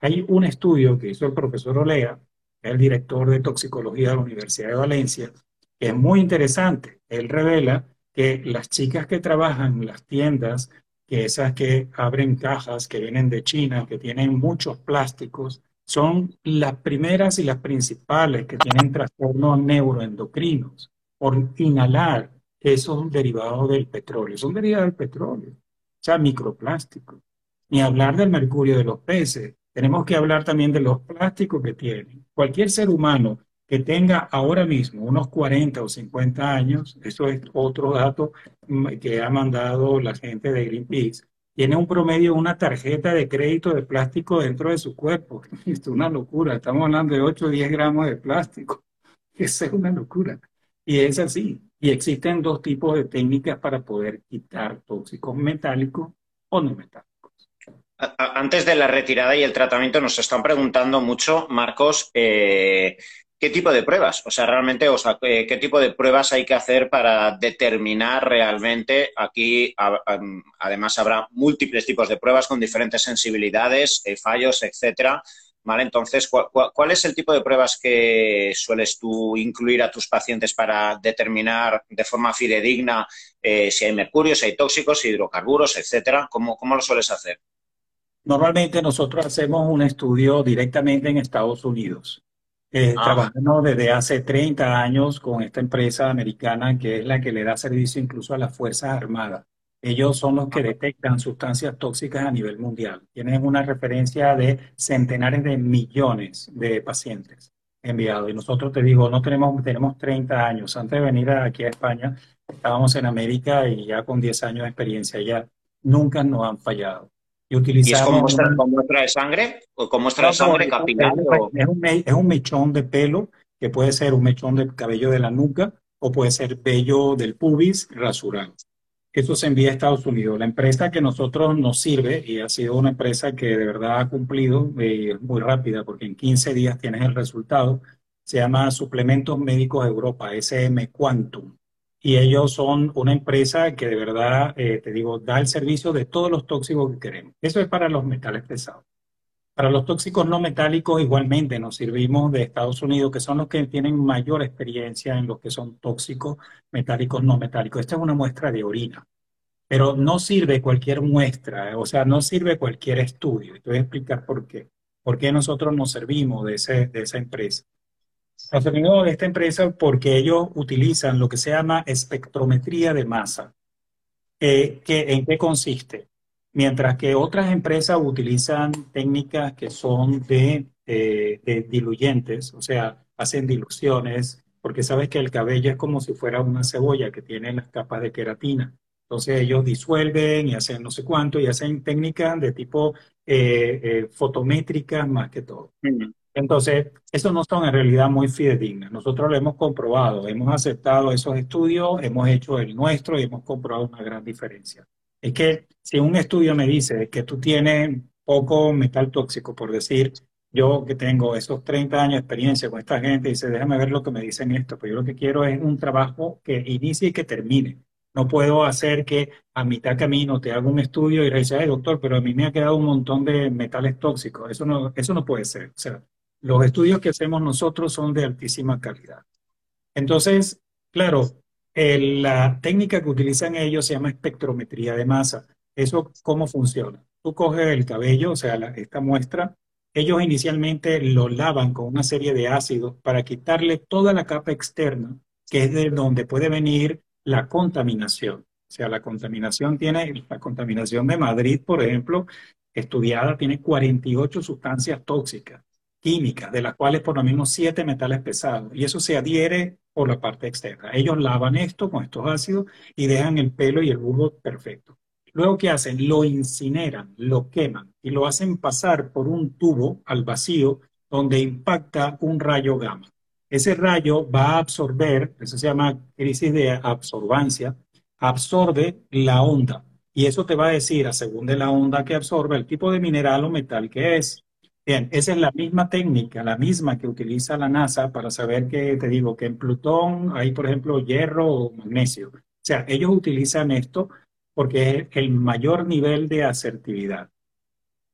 Hay un estudio que hizo el profesor Olea, el director de toxicología de la Universidad de Valencia, que es muy interesante. Él revela que las chicas que trabajan en las tiendas, que esas que abren cajas que vienen de China, que tienen muchos plásticos, son las primeras y las principales que tienen trastornos neuroendocrinos por inhalar esos derivados del petróleo. Son derivados del petróleo, o sea, microplásticos. Ni hablar del mercurio de los peces. Tenemos que hablar también de los plásticos que tienen. Cualquier ser humano que tenga ahora mismo unos 40 o 50 años, eso es otro dato que ha mandado la gente de Greenpeace, tiene un promedio, una tarjeta de crédito de plástico dentro de su cuerpo. Es una locura. Estamos hablando de 8 o 10 gramos de plástico. Esa es una locura. Y es así. Y existen dos tipos de técnicas para poder quitar tóxicos metálicos o no metálicos. Antes de la retirada y el tratamiento nos están preguntando mucho, Marcos, eh, ¿Qué tipo de pruebas? O sea, realmente, o sea, ¿qué tipo de pruebas hay que hacer para determinar realmente? Aquí, además, habrá múltiples tipos de pruebas con diferentes sensibilidades, eh, fallos, etcétera. ¿Vale? Entonces, ¿cuál, es el tipo de pruebas que sueles tú incluir a tus pacientes para determinar de forma fidedigna eh, si hay mercurio, si hay tóxicos, hidrocarburos, etcétera? ¿Cómo, ¿Cómo lo sueles hacer? Normalmente nosotros hacemos un estudio directamente en Estados Unidos. Eh, ah. trabajando desde hace 30 años con esta empresa americana que es la que le da servicio incluso a las Fuerzas Armadas. Ellos son los que detectan sustancias tóxicas a nivel mundial. Tienen una referencia de centenares de millones de pacientes enviados. Y nosotros, te digo, no tenemos, tenemos 30 años. Antes de venir aquí a España, estábamos en América y ya con 10 años de experiencia ya nunca nos han fallado. Y, utilizamos es con muestra, de sangre? ¿O con muestra de sangre capilar? Es, un, es un mechón de pelo, que puede ser un mechón de cabello de la nuca o puede ser vello del pubis rasurado. Eso se envía a Estados Unidos. La empresa que nosotros nos sirve, y ha sido una empresa que de verdad ha cumplido, y es muy rápida porque en 15 días tienes el resultado, se llama Suplementos Médicos Europa, SM Quantum. Y ellos son una empresa que de verdad, eh, te digo, da el servicio de todos los tóxicos que queremos. Eso es para los metales pesados. Para los tóxicos no metálicos igualmente nos servimos de Estados Unidos, que son los que tienen mayor experiencia en los que son tóxicos metálicos no metálicos. Esta es una muestra de orina, pero no sirve cualquier muestra, o sea, no sirve cualquier estudio. te voy a explicar por qué. ¿Por qué nosotros nos servimos de, de esa empresa? Servimos de esta empresa porque ellos utilizan lo que se llama espectrometría de masa. Eh, ¿En qué consiste? Mientras que otras empresas utilizan técnicas que son de, eh, de diluyentes, o sea, hacen diluciones, porque sabes que el cabello es como si fuera una cebolla que tiene las capas de queratina. Entonces ellos disuelven y hacen no sé cuánto y hacen técnicas de tipo eh, eh, fotométricas más que todo. Entonces, esos no son en realidad muy fidedignas. Nosotros lo hemos comprobado, hemos aceptado esos estudios, hemos hecho el nuestro y hemos comprobado una gran diferencia. Es que si un estudio me dice que tú tienes poco metal tóxico, por decir, yo que tengo esos 30 años de experiencia con esta gente, dice, déjame ver lo que me dicen esto, pues yo lo que quiero es un trabajo que inicie y que termine. No puedo hacer que a mitad camino te haga un estudio y dice, ay doctor, pero a mí me ha quedado un montón de metales tóxicos. Eso no, eso no puede ser. O sea, los estudios que hacemos nosotros son de altísima calidad. Entonces, claro, la técnica que utilizan ellos se llama espectrometría de masa. ¿Eso cómo funciona? Tú coges el cabello, o sea, esta muestra, ellos inicialmente lo lavan con una serie de ácidos para quitarle toda la capa externa, que es de donde puede venir la contaminación. O sea, la contaminación tiene, la contaminación de Madrid, por ejemplo, estudiada, tiene 48 sustancias tóxicas químicas, de las cuales por lo menos siete metales pesados, y eso se adhiere por la parte externa. Ellos lavan esto con estos ácidos y dejan el pelo y el bulbo perfecto. Luego, ¿qué hacen? Lo incineran, lo queman y lo hacen pasar por un tubo al vacío donde impacta un rayo gamma. Ese rayo va a absorber, eso se llama crisis de absorbancia, absorbe la onda. Y eso te va a decir, a según de la onda que absorbe, el tipo de mineral o metal que es. Bien, esa es la misma técnica, la misma que utiliza la NASA para saber que, te digo, que en Plutón hay, por ejemplo, hierro o magnesio. O sea, ellos utilizan esto porque es el mayor nivel de asertividad.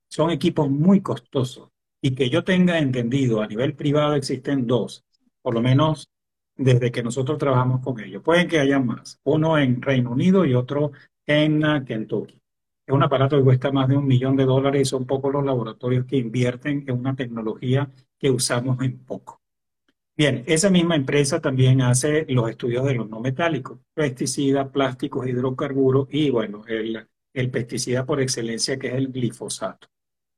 Son equipos muy costosos y que yo tenga entendido, a nivel privado existen dos, por lo menos desde que nosotros trabajamos con ellos. Pueden que haya más, uno en Reino Unido y otro en Kentucky. Es un aparato que cuesta más de un millón de dólares y son pocos los laboratorios que invierten en una tecnología que usamos en poco. Bien, esa misma empresa también hace los estudios de los no metálicos, pesticidas, plásticos, hidrocarburos y, bueno, el, el pesticida por excelencia que es el glifosato.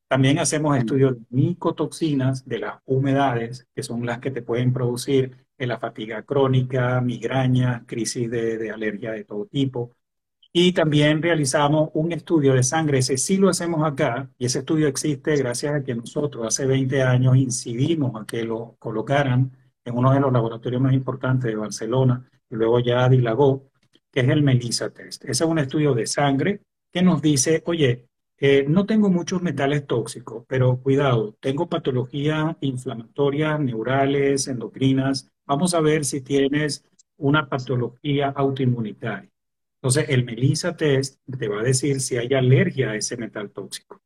También hacemos estudios de micotoxinas de las humedades, que son las que te pueden producir la fatiga crónica, migrañas, crisis de, de alergia de todo tipo. Y también realizamos un estudio de sangre, ese sí lo hacemos acá, y ese estudio existe gracias a que nosotros hace 20 años incidimos a que lo colocaran en uno de los laboratorios más importantes de Barcelona, y luego ya dilagó, que es el Melissa Test. Ese es un estudio de sangre que nos dice, oye, eh, no tengo muchos metales tóxicos, pero cuidado, tengo patologías inflamatorias, neurales, endocrinas. Vamos a ver si tienes una patología autoinmunitaria. Entonces, el Melissa Test te va a decir si hay alergia a ese metal tóxico.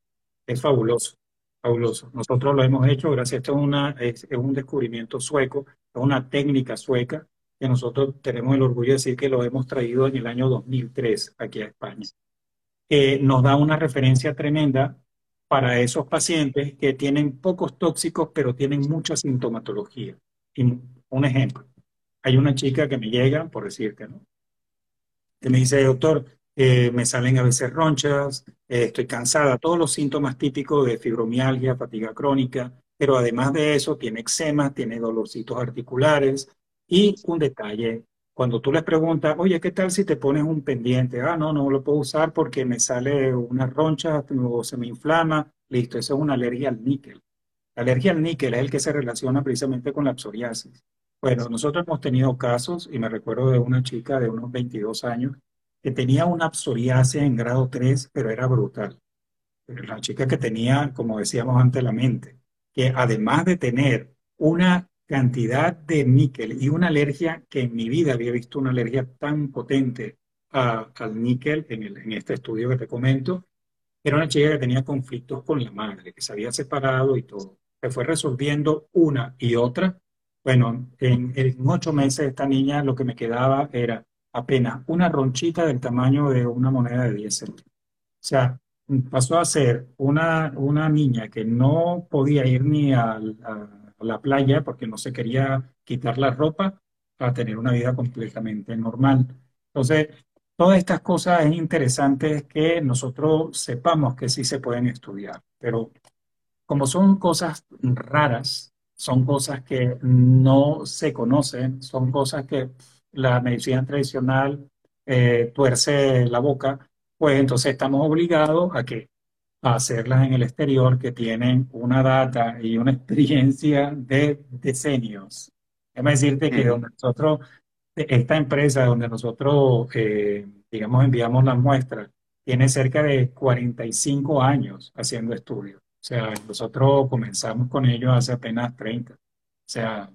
Es fabuloso. Fabuloso. Nosotros lo hemos hecho gracias a esto es, una, es, un descubrimiento sueco, es una técnica sueca que nosotros tenemos el orgullo de decir que lo hemos traído en el año 2003 aquí a España. Eh, nos da una referencia tremenda para esos pacientes que tienen pocos tóxicos pero tienen mucha sintomatología. Y un ejemplo, hay una chica que me llega, por decirte, ¿no? Que me dice, doctor, eh, me salen a veces ronchas, eh, estoy cansada, todos los síntomas típicos de fibromialgia, fatiga crónica, pero además de eso tiene eczema, tiene dolorcitos articulares y un detalle, cuando tú les preguntas, oye, ¿qué tal si te pones un pendiente? Ah, no, no lo puedo usar porque me sale una roncha o se me inflama, listo, eso es una alergia al níquel. La alergia al níquel es el que se relaciona precisamente con la psoriasis. Bueno, nosotros hemos tenido casos, y me recuerdo de una chica de unos 22 años, que tenía una psoriasis en grado 3, pero era brutal. Pero la chica que tenía, como decíamos antes, la mente, que además de tener una cantidad de níquel y una alergia que en mi vida había visto una alergia tan potente al níquel en, en este estudio que te comento. Era una chica que tenía conflictos con la madre, que se había separado y todo. Se fue resolviendo una y otra. Bueno, en, ocho meses esta niña lo que me quedaba era apenas una ronchita del tamaño de una moneda de 10 centavos. O sea, pasó a ser una, una niña que no podía ir ni a, la playa porque no se quería quitar la ropa a tener una vida completamente normal. Entonces, todas estas cosas es interesante que nosotros sepamos que sí se pueden estudiar, pero como son cosas raras, son cosas que no se conocen, son cosas que la medicina tradicional eh, tuerce la boca, pues entonces estamos obligados a que a hacerlas en el exterior que tienen una data y una experiencia de decenios. Déjame decirte que donde nosotros, esta empresa donde nosotros, eh, digamos, enviamos las muestras, tiene cerca de 45 años haciendo estudios. O sea, nosotros comenzamos con ellos hace apenas 30. O sea,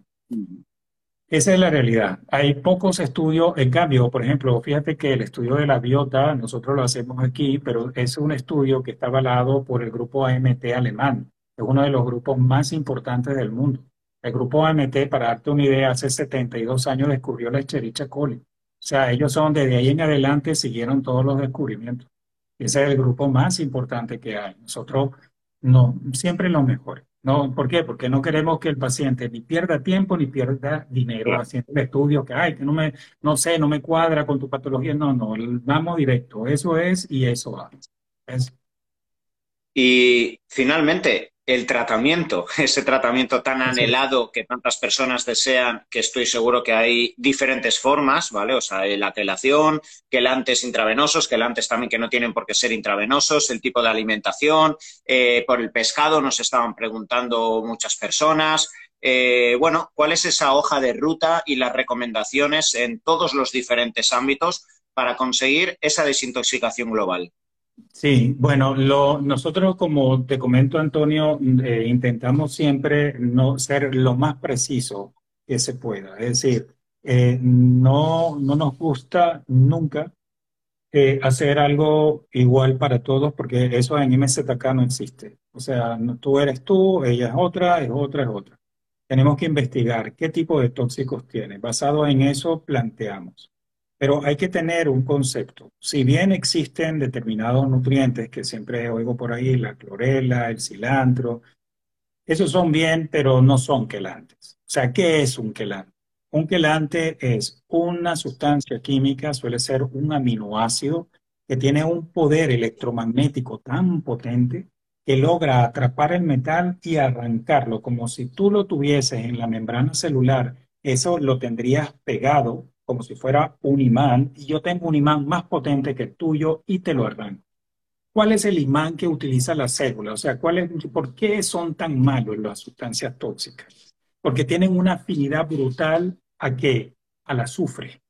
esa es la realidad. Hay pocos estudios, en cambio, por ejemplo, fíjate que el estudio de la biota, nosotros lo hacemos aquí, pero es un estudio que está avalado por el grupo AMT alemán. Es uno de los grupos más importantes del mundo. El grupo AMT, para darte una idea, hace 72 años descubrió la Escherichia coli. O sea, ellos son desde ahí en adelante, siguieron todos los descubrimientos. Ese es el grupo más importante que hay. Nosotros no, siempre lo mejor. No, ¿por qué? Porque no queremos que el paciente ni pierda tiempo ni pierda dinero haciendo el estudio que hay, que no me, no sé, no me cuadra con tu patología. No, no, vamos directo. Eso es y eso va. Y finalmente, el tratamiento, ese tratamiento tan anhelado que tantas personas desean, que estoy seguro que hay diferentes formas, ¿vale? O sea, la quelación, quelantes intravenosos, quelantes también que no tienen por qué ser intravenosos, el tipo de alimentación, eh, por el pescado nos estaban preguntando muchas personas. Eh, bueno, ¿cuál es esa hoja de ruta y las recomendaciones en todos los diferentes ámbitos para conseguir esa desintoxicación global? Sí, bueno, nosotros como te comento, Antonio, eh, intentamos siempre no ser lo más preciso que se pueda. Es decir, eh, no, no nos gusta nunca eh, hacer algo igual para todos porque eso en MZK no existe. O sea, tú eres tú, ella es otra, es otra, es otra. Tenemos que investigar qué tipo de tóxicos tiene. Basado en eso, planteamos. Pero hay que tener un concepto. Si bien existen determinados nutrientes que siempre oigo por ahí, la clorela, el cilantro, esos son bien, pero no son quelantes. O sea, ¿qué es un quelante? Un quelante es una sustancia química, suele ser un aminoácido que tiene un poder electromagnético tan potente que logra atrapar el metal y arrancarlo, como si tú lo tuvieses en la membrana celular, eso lo tendrías pegado como si fuera un imán, y yo tengo un imán más potente que el tuyo y te lo arranco. ¿Cuál es el imán que utiliza la célula? O sea, ¿cuál es, ¿por qué son tan malos las sustancias tóxicas? Porque tienen una afinidad brutal a qué? Al azufre.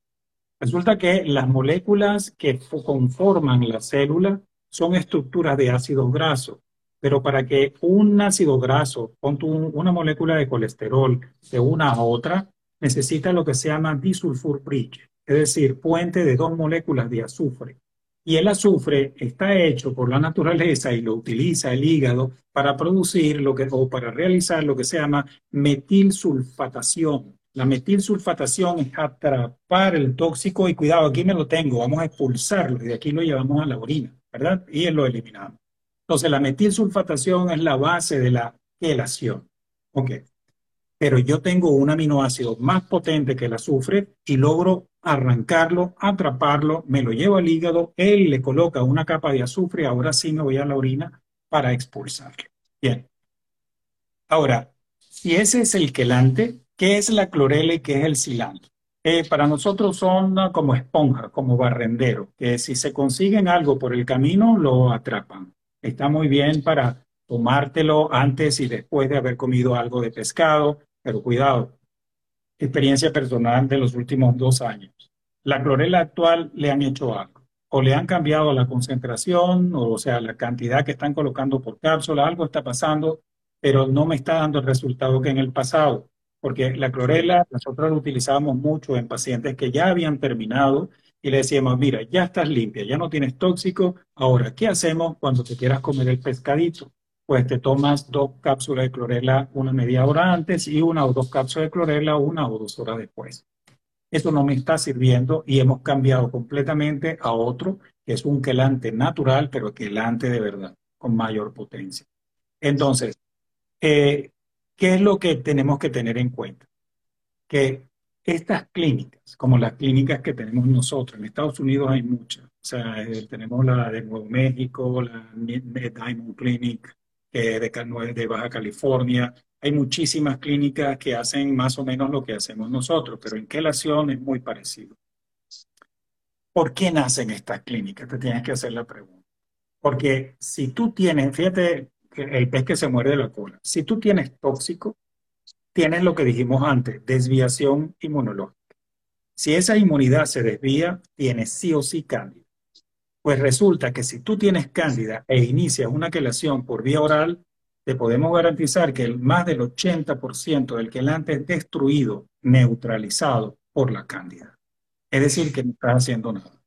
Resulta que las moléculas que conforman la célula son estructuras de ácidos grasos, pero para que un ácido graso, pon una molécula de colesterol de una a otra, necesita lo que se llama disulfur bridge, es decir, puente de dos moléculas de azufre. Y el azufre está hecho por la naturaleza y lo utiliza el hígado para producir lo que, o para realizar lo que se llama metilsulfatación. La metilsulfatación es atrapar el tóxico y cuidado, aquí me lo tengo, vamos a expulsarlo y de aquí lo llevamos a la orina, ¿verdad? Y lo eliminamos. Entonces, la metilsulfatación es la base de la quelación. Ok pero yo tengo un aminoácido más potente que el azufre y logro arrancarlo, atraparlo, me lo llevo al hígado, él le coloca una capa de azufre, ahora sí me voy a la orina para expulsarlo. Bien. Ahora, si ese es el quelante, ¿qué es la clorela y qué es el cilantro? Eh, para nosotros son como esponja, como barrendero, que si se consiguen algo por el camino, lo atrapan. Está muy bien para tomártelo antes y después de haber comido algo de pescado, pero cuidado, experiencia personal de los últimos dos años. La clorela actual le han hecho algo. O le han cambiado la concentración, o, sea, la cantidad que están colocando por cápsula, algo está pasando, pero no me está dando el resultado que en el pasado. porque la clorela nosotros la utilizábamos mucho en pacientes que ya habían terminado y le decíamos, mira, ya estás limpia, ya no tienes tóxico, ahora, ¿qué hacemos cuando te quieras comer el pescadito? Pues te tomas dos cápsulas de clorela una media hora antes y una o dos cápsulas de clorela una o dos horas después. Eso no me está sirviendo y hemos cambiado completamente a otro, que es un quelante natural, pero quelante de verdad, con mayor potencia. Entonces, eh, ¿qué es lo que tenemos que tener en cuenta? Que estas clínicas, como las clínicas que tenemos nosotros, en Estados Unidos hay muchas, o sea, eh, tenemos la de Nuevo México, la Diamond Clinic de, de Baja California, hay muchísimas clínicas que hacen más o menos lo que hacemos nosotros, pero en quelación es muy parecido. ¿Por qué nacen estas clínicas? Te tienes que hacer la pregunta. Porque si tú tienes, fíjate, el pez que se muere de la cola, si tú tienes tóxico, tienes lo que dijimos antes, desviación inmunológica. Si esa inmunidad se desvía, tienes sí o sí cándida. Pues resulta que si tú tienes cándida e inicias una quelación por vía oral, te podemos garantizar que el más del 80% del quelante es destruido, neutralizado por la cándida. Es decir, que no estás haciendo nada.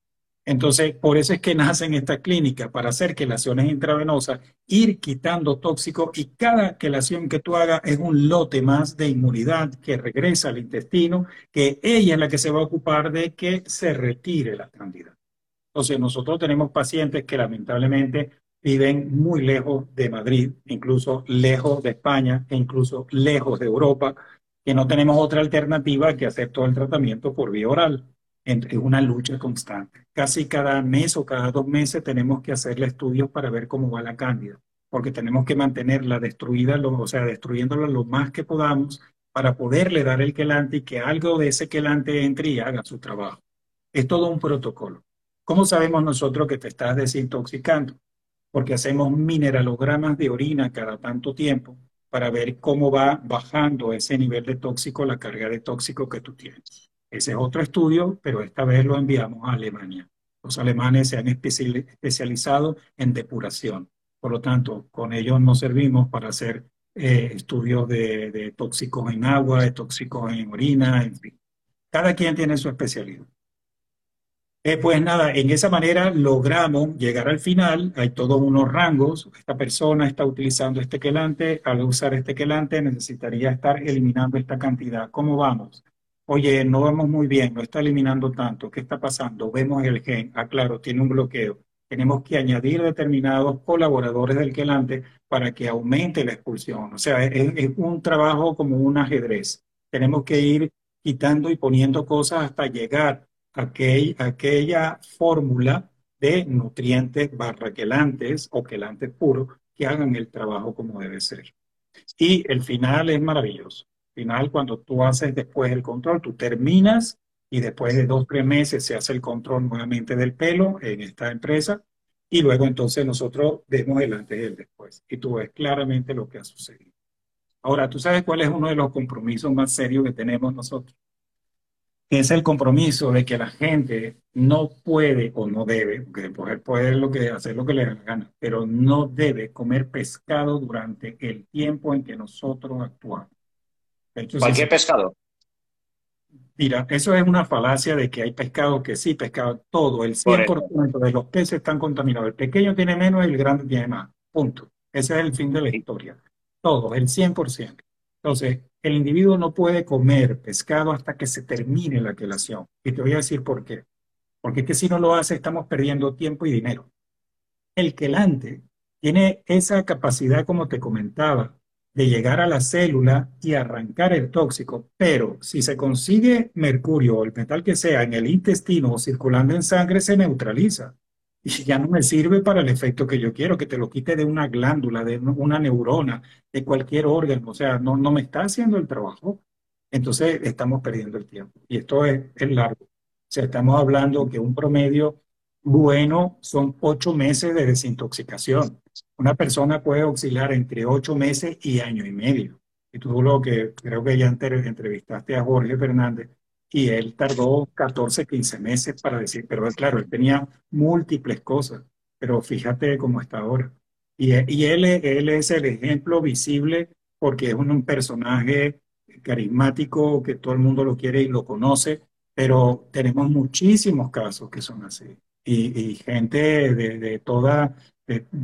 Entonces, por eso es que nacen estas clínicas, para hacer quelaciones intravenosas, ir quitando tóxicos y cada quelación que tú hagas es un lote más de inmunidad que regresa al intestino, que ella es la que se va a ocupar de que se retire la cándida. Entonces, nosotros tenemos pacientes que lamentablemente viven muy lejos de Madrid, incluso lejos de España e incluso lejos de Europa, que no tenemos otra alternativa que hacer todo el tratamiento por vía oral es una lucha constante. Casi cada mes o cada dos meses tenemos que hacerle estudios para ver cómo va la cándida, porque tenemos que mantenerla destruida, o sea, destruyéndola lo más que podamos para poderle dar el quelante y que algo de ese quelante entre y haga su trabajo. Es todo un protocolo. ¿Cómo sabemos nosotros que te estás desintoxicando? Porque hacemos mineralogramas de orina cada tanto tiempo para ver cómo va bajando ese nivel de tóxico, la carga de tóxico que tú tienes. Ese es otro estudio, pero esta vez lo enviamos a Alemania. Los alemanes se han especializado en depuración. Por lo tanto, con ellos nos servimos para hacer eh, estudios de, tóxicos en agua, de tóxicos en orina, en fin. Cada quien tiene su especialidad. Eh, pues nada, en esa manera logramos llegar al final. Hay todos unos rangos. Esta persona está utilizando este quelante. Al usar este quelante necesitaría estar eliminando esta cantidad. ¿Cómo vamos? Oye, no vamos muy bien, no está eliminando tanto. ¿Qué está pasando? Vemos el gen. Ah, claro, tiene un bloqueo. Tenemos que añadir determinados colaboradores del quelante para que aumente la expulsión. O sea, es, un trabajo como un ajedrez. Tenemos que ir quitando y poniendo cosas hasta llegar aquella fórmula de nutrientes barra quelantes o quelantes puros que hagan el trabajo como debe ser. Y el final es maravilloso final, cuando tú haces después el control, tú terminas y después de dos, tres meses se hace el control nuevamente del pelo en esta empresa y luego entonces nosotros vemos el antes y el después y tú ves claramente lo que ha sucedido. Ahora, ¿tú sabes cuál es uno de los compromisos más serios que tenemos nosotros? Es el compromiso de que la gente no puede o no debe, porque poder puede lo que, hacer lo que le da la gana, pero no debe comer pescado durante el tiempo en que nosotros actuamos. Cualquier pescado. Mira, eso es una falacia de que hay pescado que sí, pescado todo, el 100% de los peces están contaminados. El pequeño tiene menos y el grande tiene más. Punto. Ese es el fin de la historia. Todo, el 100%. Entonces, el individuo no puede comer pescado hasta que se termine la quelación. Y te voy a decir por qué. Porque es que si no lo hace, estamos perdiendo tiempo y dinero. El quelante tiene esa capacidad, como te comentaba, de llegar a la célula y arrancar el tóxico, pero si se consigue mercurio o el metal que sea en el intestino o circulando en sangre, se neutraliza. Y ya no me sirve para el efecto que yo quiero, que te lo quite de una glándula, de una neurona, de cualquier órgano. O sea, no, no me está haciendo el trabajo. Entonces estamos perdiendo el tiempo. Y esto es, es largo. O sea, estamos hablando que un promedio bueno son ocho meses de desintoxicación. Una persona puede oscilar entre ocho meses y año y medio. Y tú lo que creo que ya entrevistaste a Jorge Fernández y él tardó 14, 15 meses para decir, pero claro, él tenía múltiples cosas, pero fíjate cómo está ahora. Y, y él, él es el ejemplo visible porque es un, personaje carismático, que todo el mundo lo quiere y lo conoce, pero tenemos muchísimos casos que son así. Y, gente de, de toda,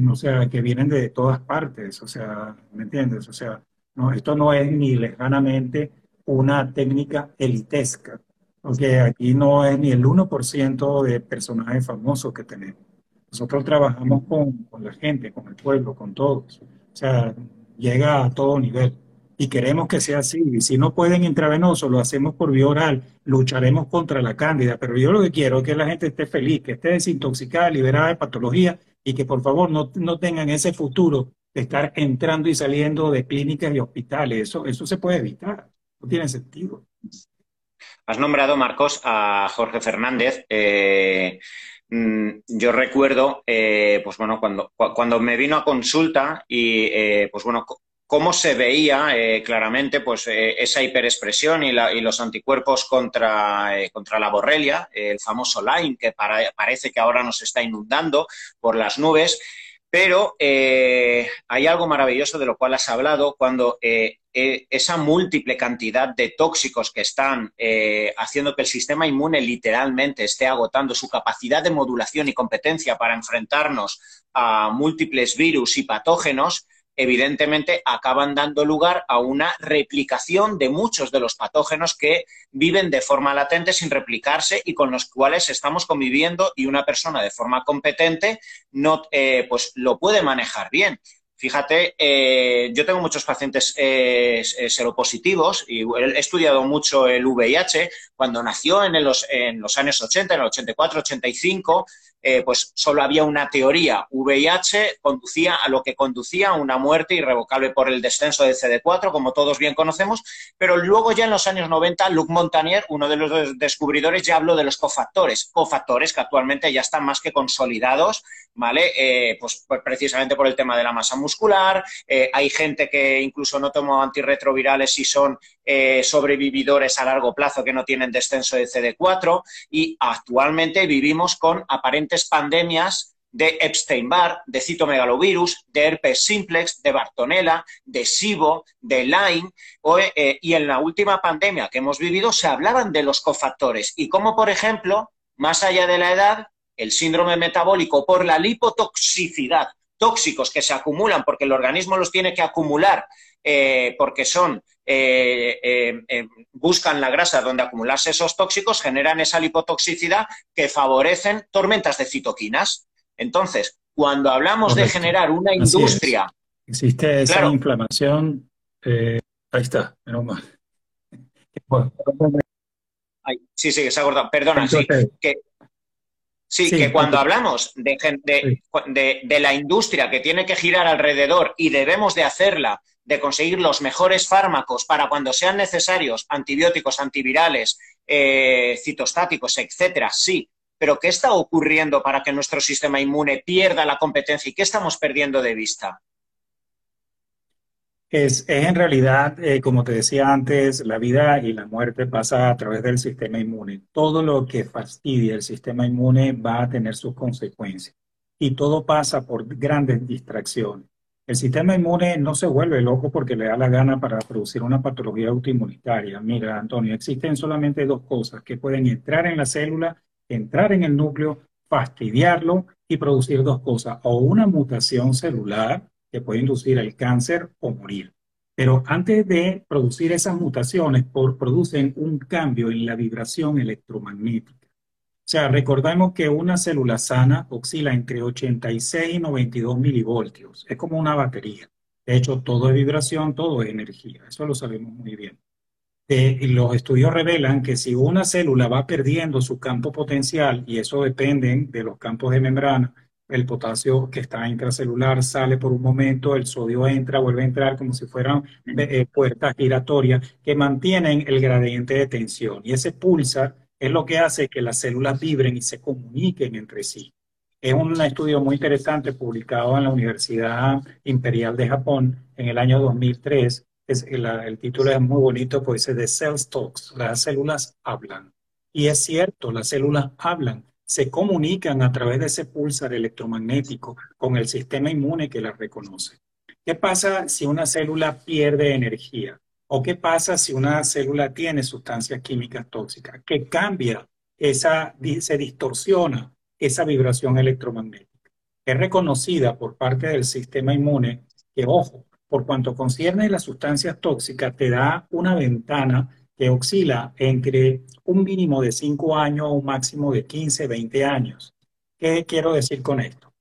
o sea, que vienen de todas partes, o sea, ¿me entiendes? O sea, no, esto no es ni lejanamente una técnica elitesca, porque aquí no es ni el 1% de personajes famosos que tenemos. Nosotros trabajamos con, con la gente, con el pueblo, con todos. O sea, llega a todo nivel y queremos que sea así. Y si no pueden intravenoso, lo hacemos por vía oral, lucharemos contra la cándida. Pero yo lo que quiero es que la gente esté feliz, que esté desintoxicada, liberada de patología y que por favor no, no tengan ese futuro de estar entrando y saliendo de clínicas y hospitales. Eso, eso se puede evitar. No tiene sentido. Has nombrado, Marcos, a Jorge Fernández. Eh, mm, yo recuerdo, eh, pues bueno, cuando, cuando me vino a consulta y, eh, pues bueno, cómo se veía claramente pues, esa hiperexpresión y, los anticuerpos contra, contra la borrelia, el famoso Lyme, que parece que ahora nos está inundando por las nubes. Pero hay algo maravilloso de lo cual has hablado cuando esa múltiple cantidad de tóxicos que están haciendo que el sistema inmune literalmente esté agotando su capacidad de modulación y competencia para enfrentarnos a múltiples virus y patógenos, evidentemente acaban dando lugar a una replicación de muchos de los patógenos que viven de forma latente sin replicarse y con los cuales estamos conviviendo y una persona de forma competente no eh, pues lo puede manejar bien. Fíjate, eh, yo tengo muchos pacientes eh, seropositivos y he estudiado mucho el VIH. Cuando nació en los, en los años 80, en el 84, 85, eh, pues solo había una teoría. VIH conducía a lo que conducía a una muerte irrevocable por el descenso de CD4, como todos bien conocemos, pero luego ya en los años 90, Luc Montagnier, uno de los descubridores, ya habló de los cofactores, cofactores que actualmente ya están más que consolidados, ¿vale? Eh, pues, pues, precisamente por el tema de la masa muscular, eh, hay gente que incluso no tomó antirretrovirales y son sobrevividores a largo plazo que no tienen descenso de CD4 y actualmente vivimos con aparentes pandemias de Epstein-Barr, de citomegalovirus, de herpes simplex, de Bartonella, de SIBO, de Lyme, eh, y en la última pandemia que hemos vivido se hablaban de los cofactores y como, por ejemplo, más allá de la edad, el síndrome metabólico por la lipotoxicidad, tóxicos que se acumulan porque el organismo los tiene que acumular eh, porque son eh, buscan la grasa donde acumularse esos tóxicos, generan esa lipotoxicidad que favorecen tormentas de citoquinas. Entonces, cuando hablamos de generar una industria... Existe esa inflamación. Eh, ahí está, menos mal. sí, sí, se ha cortado. Perdona, sí. Que, sí, que cuando hablamos de, de, de, la industria que tiene que girar alrededor y debemos de hacerla de conseguir los mejores fármacos para cuando sean necesarios, antibióticos, antivirales, eh, citostáticos, etcétera, sí. Pero ¿qué está ocurriendo para que nuestro sistema inmune pierda la competencia y qué estamos perdiendo de vista? Es, en realidad, eh, como te decía antes, la vida y la muerte pasa a través del sistema inmune. Todo lo que fastidia el sistema inmune va a tener sus consecuencias y todo pasa por grandes distracciones. El sistema inmune no se vuelve loco porque le da la gana para producir una patología autoinmunitaria. Mira, Antonio, existen solamente dos cosas que pueden entrar en la célula, entrar en el núcleo, fastidiarlo y producir dos cosas, o una mutación celular que puede inducir el cáncer o morir. Pero antes de producir esas mutaciones, producen un cambio en la vibración electromagnética. O sea, recordemos que una célula sana oscila entre 86 y 92 milivoltios. Es como una batería. De hecho, todo es vibración, todo es energía. Eso lo sabemos muy bien. Eh, los estudios revelan que si una célula va perdiendo su campo potencial, y eso depende de los campos de membrana, el potasio que está intracelular sale por un momento, el sodio entra, vuelve a entrar como si fueran eh, puertas giratorias que mantienen el gradiente de tensión. Y ese pulsa es lo que hace que las células vibren y se comuniquen entre sí. Es un estudio muy interesante publicado en la Universidad Imperial de Japón en el año 2003. Es, el, título es muy bonito, pues dice The Cells Talks, las células hablan. Y es cierto, las células hablan, se comunican a través de ese pulsar electromagnético con el sistema inmune que las reconoce. ¿Qué pasa si una célula pierde energía? ¿O qué pasa si una célula tiene sustancias químicas tóxicas? Que cambia, esa, se distorsiona esa vibración electromagnética. Es reconocida por parte del sistema inmune que, ojo, por cuanto concierne las sustancias tóxicas, te da una ventana que oscila entre un mínimo de 5 años o un máximo de 15, 20 años. ¿Qué quiero decir con esto?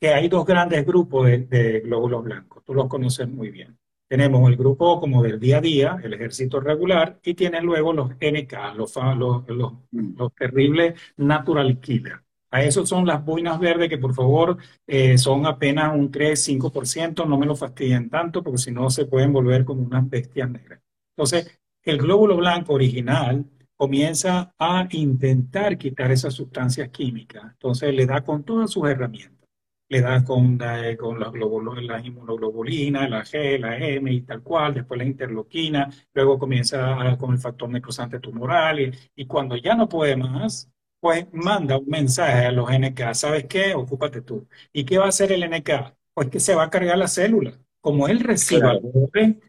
Que hay dos grandes grupos de, glóbulos blancos, tú los conoces muy bien. Tenemos el grupo como del día a día, el ejército regular, y tienen luego los NK, los, los, los, terribles natural killers. A esos son las boinas verdes que por favor eh, son apenas un 3-5%, no me lo fastidien tanto porque si no se pueden volver como unas bestias negras. Entonces, el glóbulo blanco original comienza a intentar quitar esas sustancias químicas. Entonces le da con todas sus herramientas. Le da con, la, con la, la inmunoglobulina, la G, la M y tal cual, después la interloquina, luego comienza con el factor necrosante tumoral y, y cuando ya no puede más, pues manda un mensaje a los NK, ¿sabes qué? Ocúpate tú. ¿Y qué va a hacer el NK? Pues que se va a cargar la célula. Como él reciba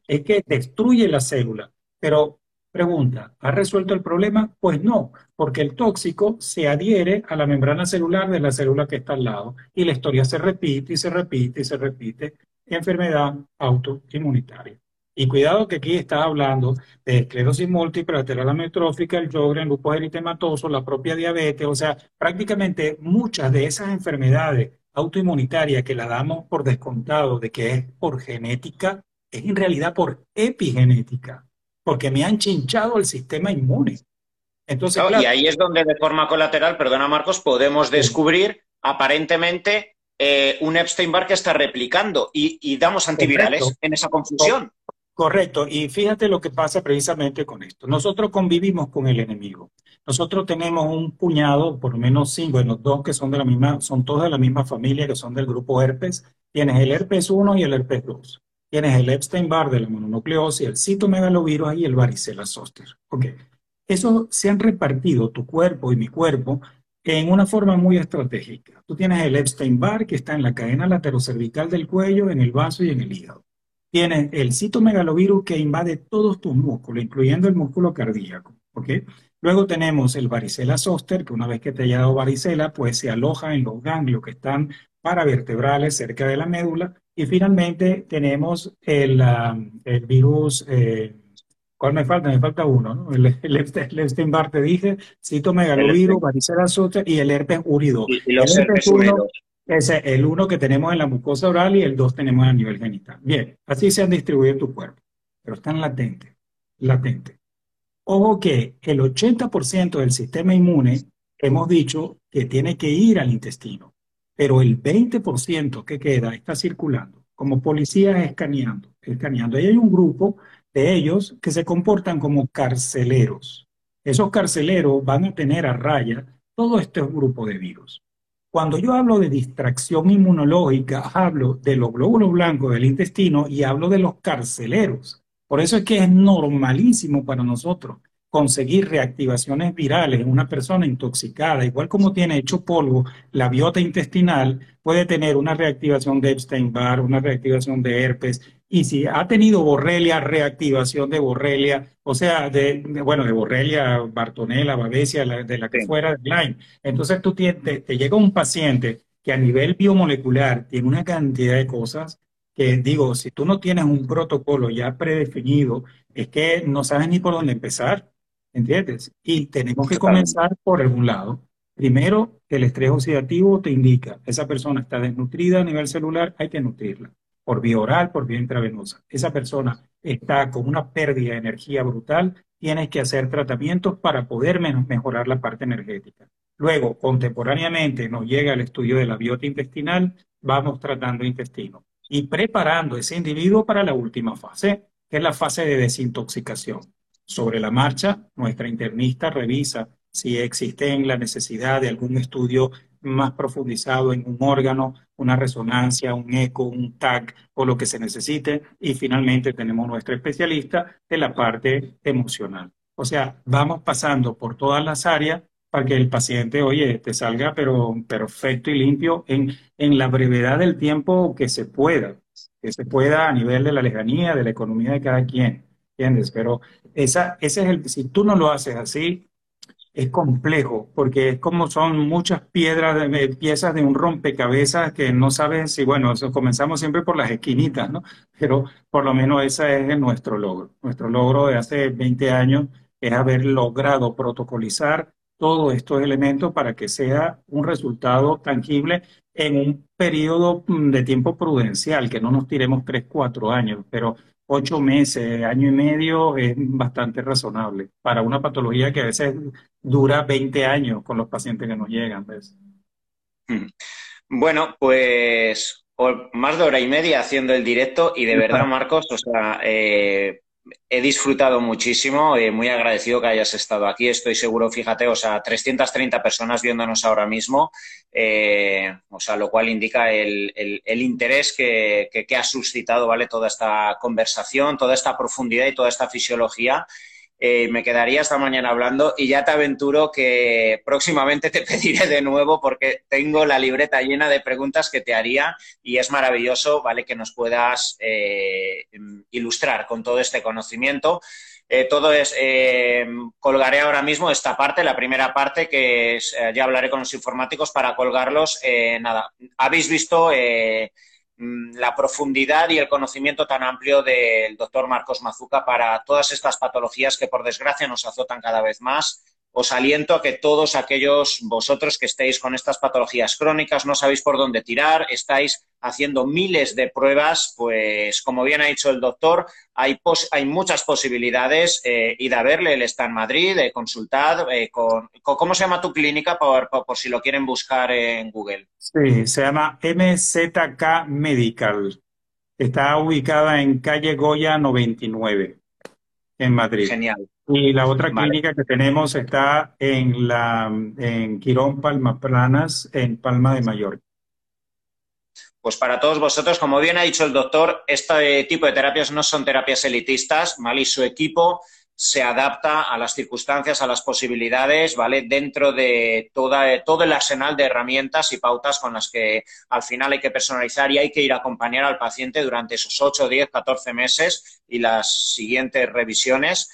es que destruye la célula. Pero pregunta, ¿ha resuelto el problema? Pues no, porque el tóxico se adhiere a la membrana celular de la célula que está al lado y la historia se repite y se repite y se repite. Enfermedad autoinmunitaria. Y cuidado que aquí estás hablando de esclerosis múltiple, lateral amiotrófica, el Sjögren, lupus eritematoso, la propia diabetes, o sea, prácticamente muchas de esas enfermedades autoinmunitarias que la damos por descontado de que es por genética, es en realidad por epigenética porque me han chinchado el sistema inmune. Entonces, Y ahí es donde de forma colateral, perdona Marcos, podemos descubrir aparentemente eh, un Epstein-Barr que está replicando y, damos antivirales en esa confusión. Correcto, y fíjate lo que pasa precisamente con esto. Nosotros convivimos con el enemigo. Nosotros tenemos un puñado, por lo menos cinco, bueno, dos que son de la misma, son todos de la misma familia, que son del grupo herpes. Tienes el herpes 1 y el herpes 2. Tienes el Epstein-Barr de la mononucleosis, el citomegalovirus y el varicela zoster. Ok. Eso se han repartido tu cuerpo y mi cuerpo en una forma muy estratégica. Tú tienes el Epstein-Barr que está en la cadena laterocervical del cuello, en el vaso y en el hígado. Tienes el citomegalovirus que invade todos tus músculos, incluyendo el músculo cardíaco. ¿ok? Luego tenemos el varicela zoster, que una vez que te haya dado varicela, pues se aloja en los ganglios que están paravertebrales cerca de la médula y finalmente tenemos el, el virus, eh, ¿cuál me falta? Me falta uno, ¿no? El, el, Epstein-Barr te dije, citomegalovirus, varicela zoster y el herpes urido. Y, los el herpes uno, es el uno que tenemos en la mucosa oral y el dos tenemos a nivel genital. Bien, así se han distribuido en tu cuerpo, pero están latentes, latentes. Ojo que el 80% del sistema inmune hemos dicho que tiene que ir al intestino pero el 20% que queda está circulando, como policías escaneando, escaneando. Y hay un grupo de ellos que se comportan como carceleros. Esos carceleros van a tener a raya todo este grupo de virus. Cuando yo hablo de distracción inmunológica, hablo de los glóbulos blancos del intestino y hablo de los carceleros. Por eso es que es normalísimo para nosotros conseguir reactivaciones virales en una persona intoxicada, igual como tiene hecho polvo la biota intestinal, puede tener una reactivación de Epstein-Barr, una reactivación de herpes, y si ha tenido borrelia, reactivación de borrelia, o sea, de, bueno, de borrelia, bartonella, babesia, de la que fuera, de Lyme. Entonces tú te, te llega un paciente que a nivel biomolecular tiene una cantidad de cosas que digo, si tú no tienes un protocolo ya predefinido, es que no sabes ni por dónde empezar. ¿Entiendes? Y tenemos que comenzar por algún lado. Primero, el estrés oxidativo te indica, esa persona está desnutrida a nivel celular, hay que nutrirla, por vía oral, por vía intravenosa. Esa persona está con una pérdida de energía brutal, tienes que hacer tratamientos para poder mejorar la parte energética. Luego, contemporáneamente, nos llega el estudio de la biota intestinal, vamos tratando intestino y preparando ese individuo para la última fase, que es la fase de desintoxicación. Sobre la marcha, nuestra internista revisa si existe la necesidad de algún estudio más profundizado en un órgano, una resonancia, un eco, un TAC o lo que se necesite. Y finalmente tenemos nuestra especialista de la parte emocional. O sea, vamos pasando por todas las áreas para que el paciente, oye, te salga pero perfecto y limpio en, en la brevedad del tiempo que se pueda, que se pueda a nivel de la lejanía, de la economía de cada quien. ¿entiendes? Pero esa, ese es el, si tú no lo haces así, es complejo, porque es como son muchas piedras, de, piezas de un rompecabezas que no sabes si, bueno, comenzamos siempre por las esquinitas, ¿no? Pero por lo menos ese es nuestro logro. Nuestro logro de hace 20 años es haber logrado protocolizar todos estos elementos para que sea un resultado tangible en un periodo mm, de tiempo prudencial, que no nos tiremos tres, cuatro años, pero ocho meses, año y medio es bastante razonable para una patología que a veces dura 20 años con los pacientes que nos llegan. Hmm. Bueno, pues más de hora y media haciendo el directo y de verdad, Marcos, o sea, eh, he disfrutado muchísimo, eh, muy agradecido que hayas estado aquí. Estoy seguro, fíjate, o sea, 330 personas viéndonos ahora mismo, eh, o sea, lo cual indica el, interés que, que, ha suscitado, ¿vale? Toda esta conversación, toda esta profundidad y toda esta fisiología. Eh, me quedaría esta mañana hablando y ya te aventuro que próximamente te pediré de nuevo porque tengo la libreta llena de preguntas que te haría y es maravilloso, ¿vale? Que nos puedas eh, ilustrar con todo este conocimiento. Eh, todo es, colgaré ahora mismo esta parte, la primera parte, que ya hablaré con los informáticos para colgarlos. nada, habéis visto la profundidad y el conocimiento tan amplio del doctor Marcos Mazuca para todas estas patologías que por desgracia nos azotan cada vez más os aliento a que todos aquellos vosotros que estéis con estas patologías crónicas, no sabéis por dónde tirar, estáis haciendo miles de pruebas, pues como bien ha dicho el doctor, hay, hay muchas posibilidades. Eh, id a verle, él está en Madrid, eh, consultad. Eh, con, ¿Cómo se llama tu clínica por, por, si lo quieren buscar en Google? Sí, se llama MZK Medical. Está ubicada en calle Goya 99, en Madrid. Genial. Y la otra clínica que tenemos está en la en Quirón Palma Planas, en Palma de Mallorca. Pues para todos vosotros, como bien ha dicho el doctor, este tipo de terapias no son terapias elitistas, ¿vale? Y su equipo se adapta a las circunstancias, a las posibilidades, ¿vale? Dentro de toda, todo el arsenal de herramientas y pautas con las que al final hay que personalizar y hay que ir a acompañar al paciente durante esos 8, 10, 14 meses y las siguientes revisiones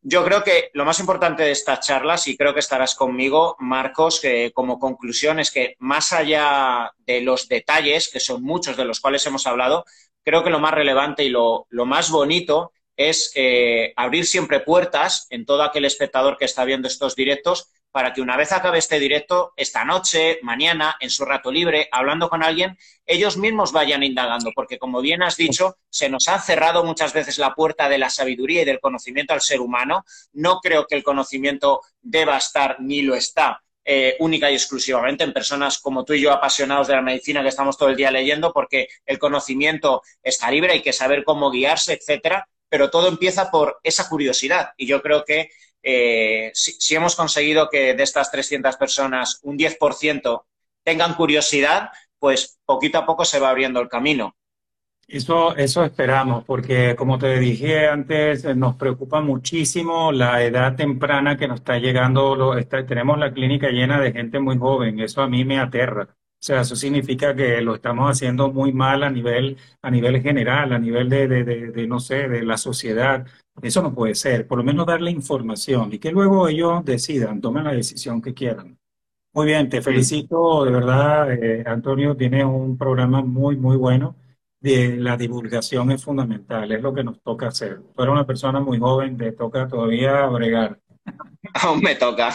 yo creo que lo más importante de estas charlas, y creo que estarás conmigo, Marcos, que como conclusión es que más allá de los detalles, que son muchos de los cuales hemos hablado, creo que lo más relevante y lo, lo más bonito es eh, abrir siempre puertas en todo aquel espectador que está viendo estos directos para que una vez acabe este directo, esta noche, mañana, en su rato libre, hablando con alguien, ellos mismos vayan indagando, porque como bien has dicho, se nos ha cerrado muchas veces la puerta de la sabiduría y del conocimiento al ser humano. No creo que el conocimiento deba estar ni lo está eh, única y exclusivamente en personas como tú y yo apasionados de la medicina que estamos todo el día leyendo porque el conocimiento está libre, hay que saber cómo guiarse, etcétera, pero todo empieza por esa curiosidad y yo creo que eh, si, hemos conseguido que de estas 300 personas un 10% tengan curiosidad, pues poquito a poco se va abriendo el camino. Eso, eso esperamos, porque como te dije antes, nos preocupa muchísimo la edad temprana que nos está llegando. tenemos la clínica llena de gente muy joven, eso a mí me aterra. O sea, eso significa que lo estamos haciendo muy mal a nivel, a nivel general, a nivel de, de, de, no sé, de la sociedad. Eso no puede ser. Por lo menos darle información y que luego ellos decidan, tomen la decisión que quieran. Muy bien, te felicito, de verdad, eh, Antonio, tienes un programa muy, muy bueno. De, la divulgación es fundamental, es lo que nos toca hacer. Tú eres una persona muy joven, te toca todavía bregar. Aún me toca.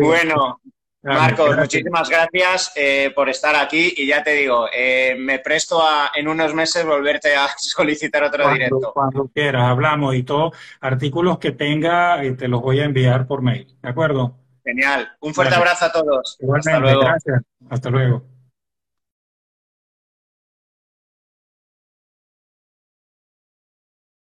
bueno, Marcos, muchísimas gracias eh, por estar aquí y ya te digo, eh, me presto a en unos meses volverte a solicitar otro directo. Cuando quieras, hablamos y todos artículos que tenga eh, te los voy a enviar por mail, ¿de acuerdo? Genial. Un fuerte abrazo a todos. Igualmente, Hasta luego. gracias. Hasta luego.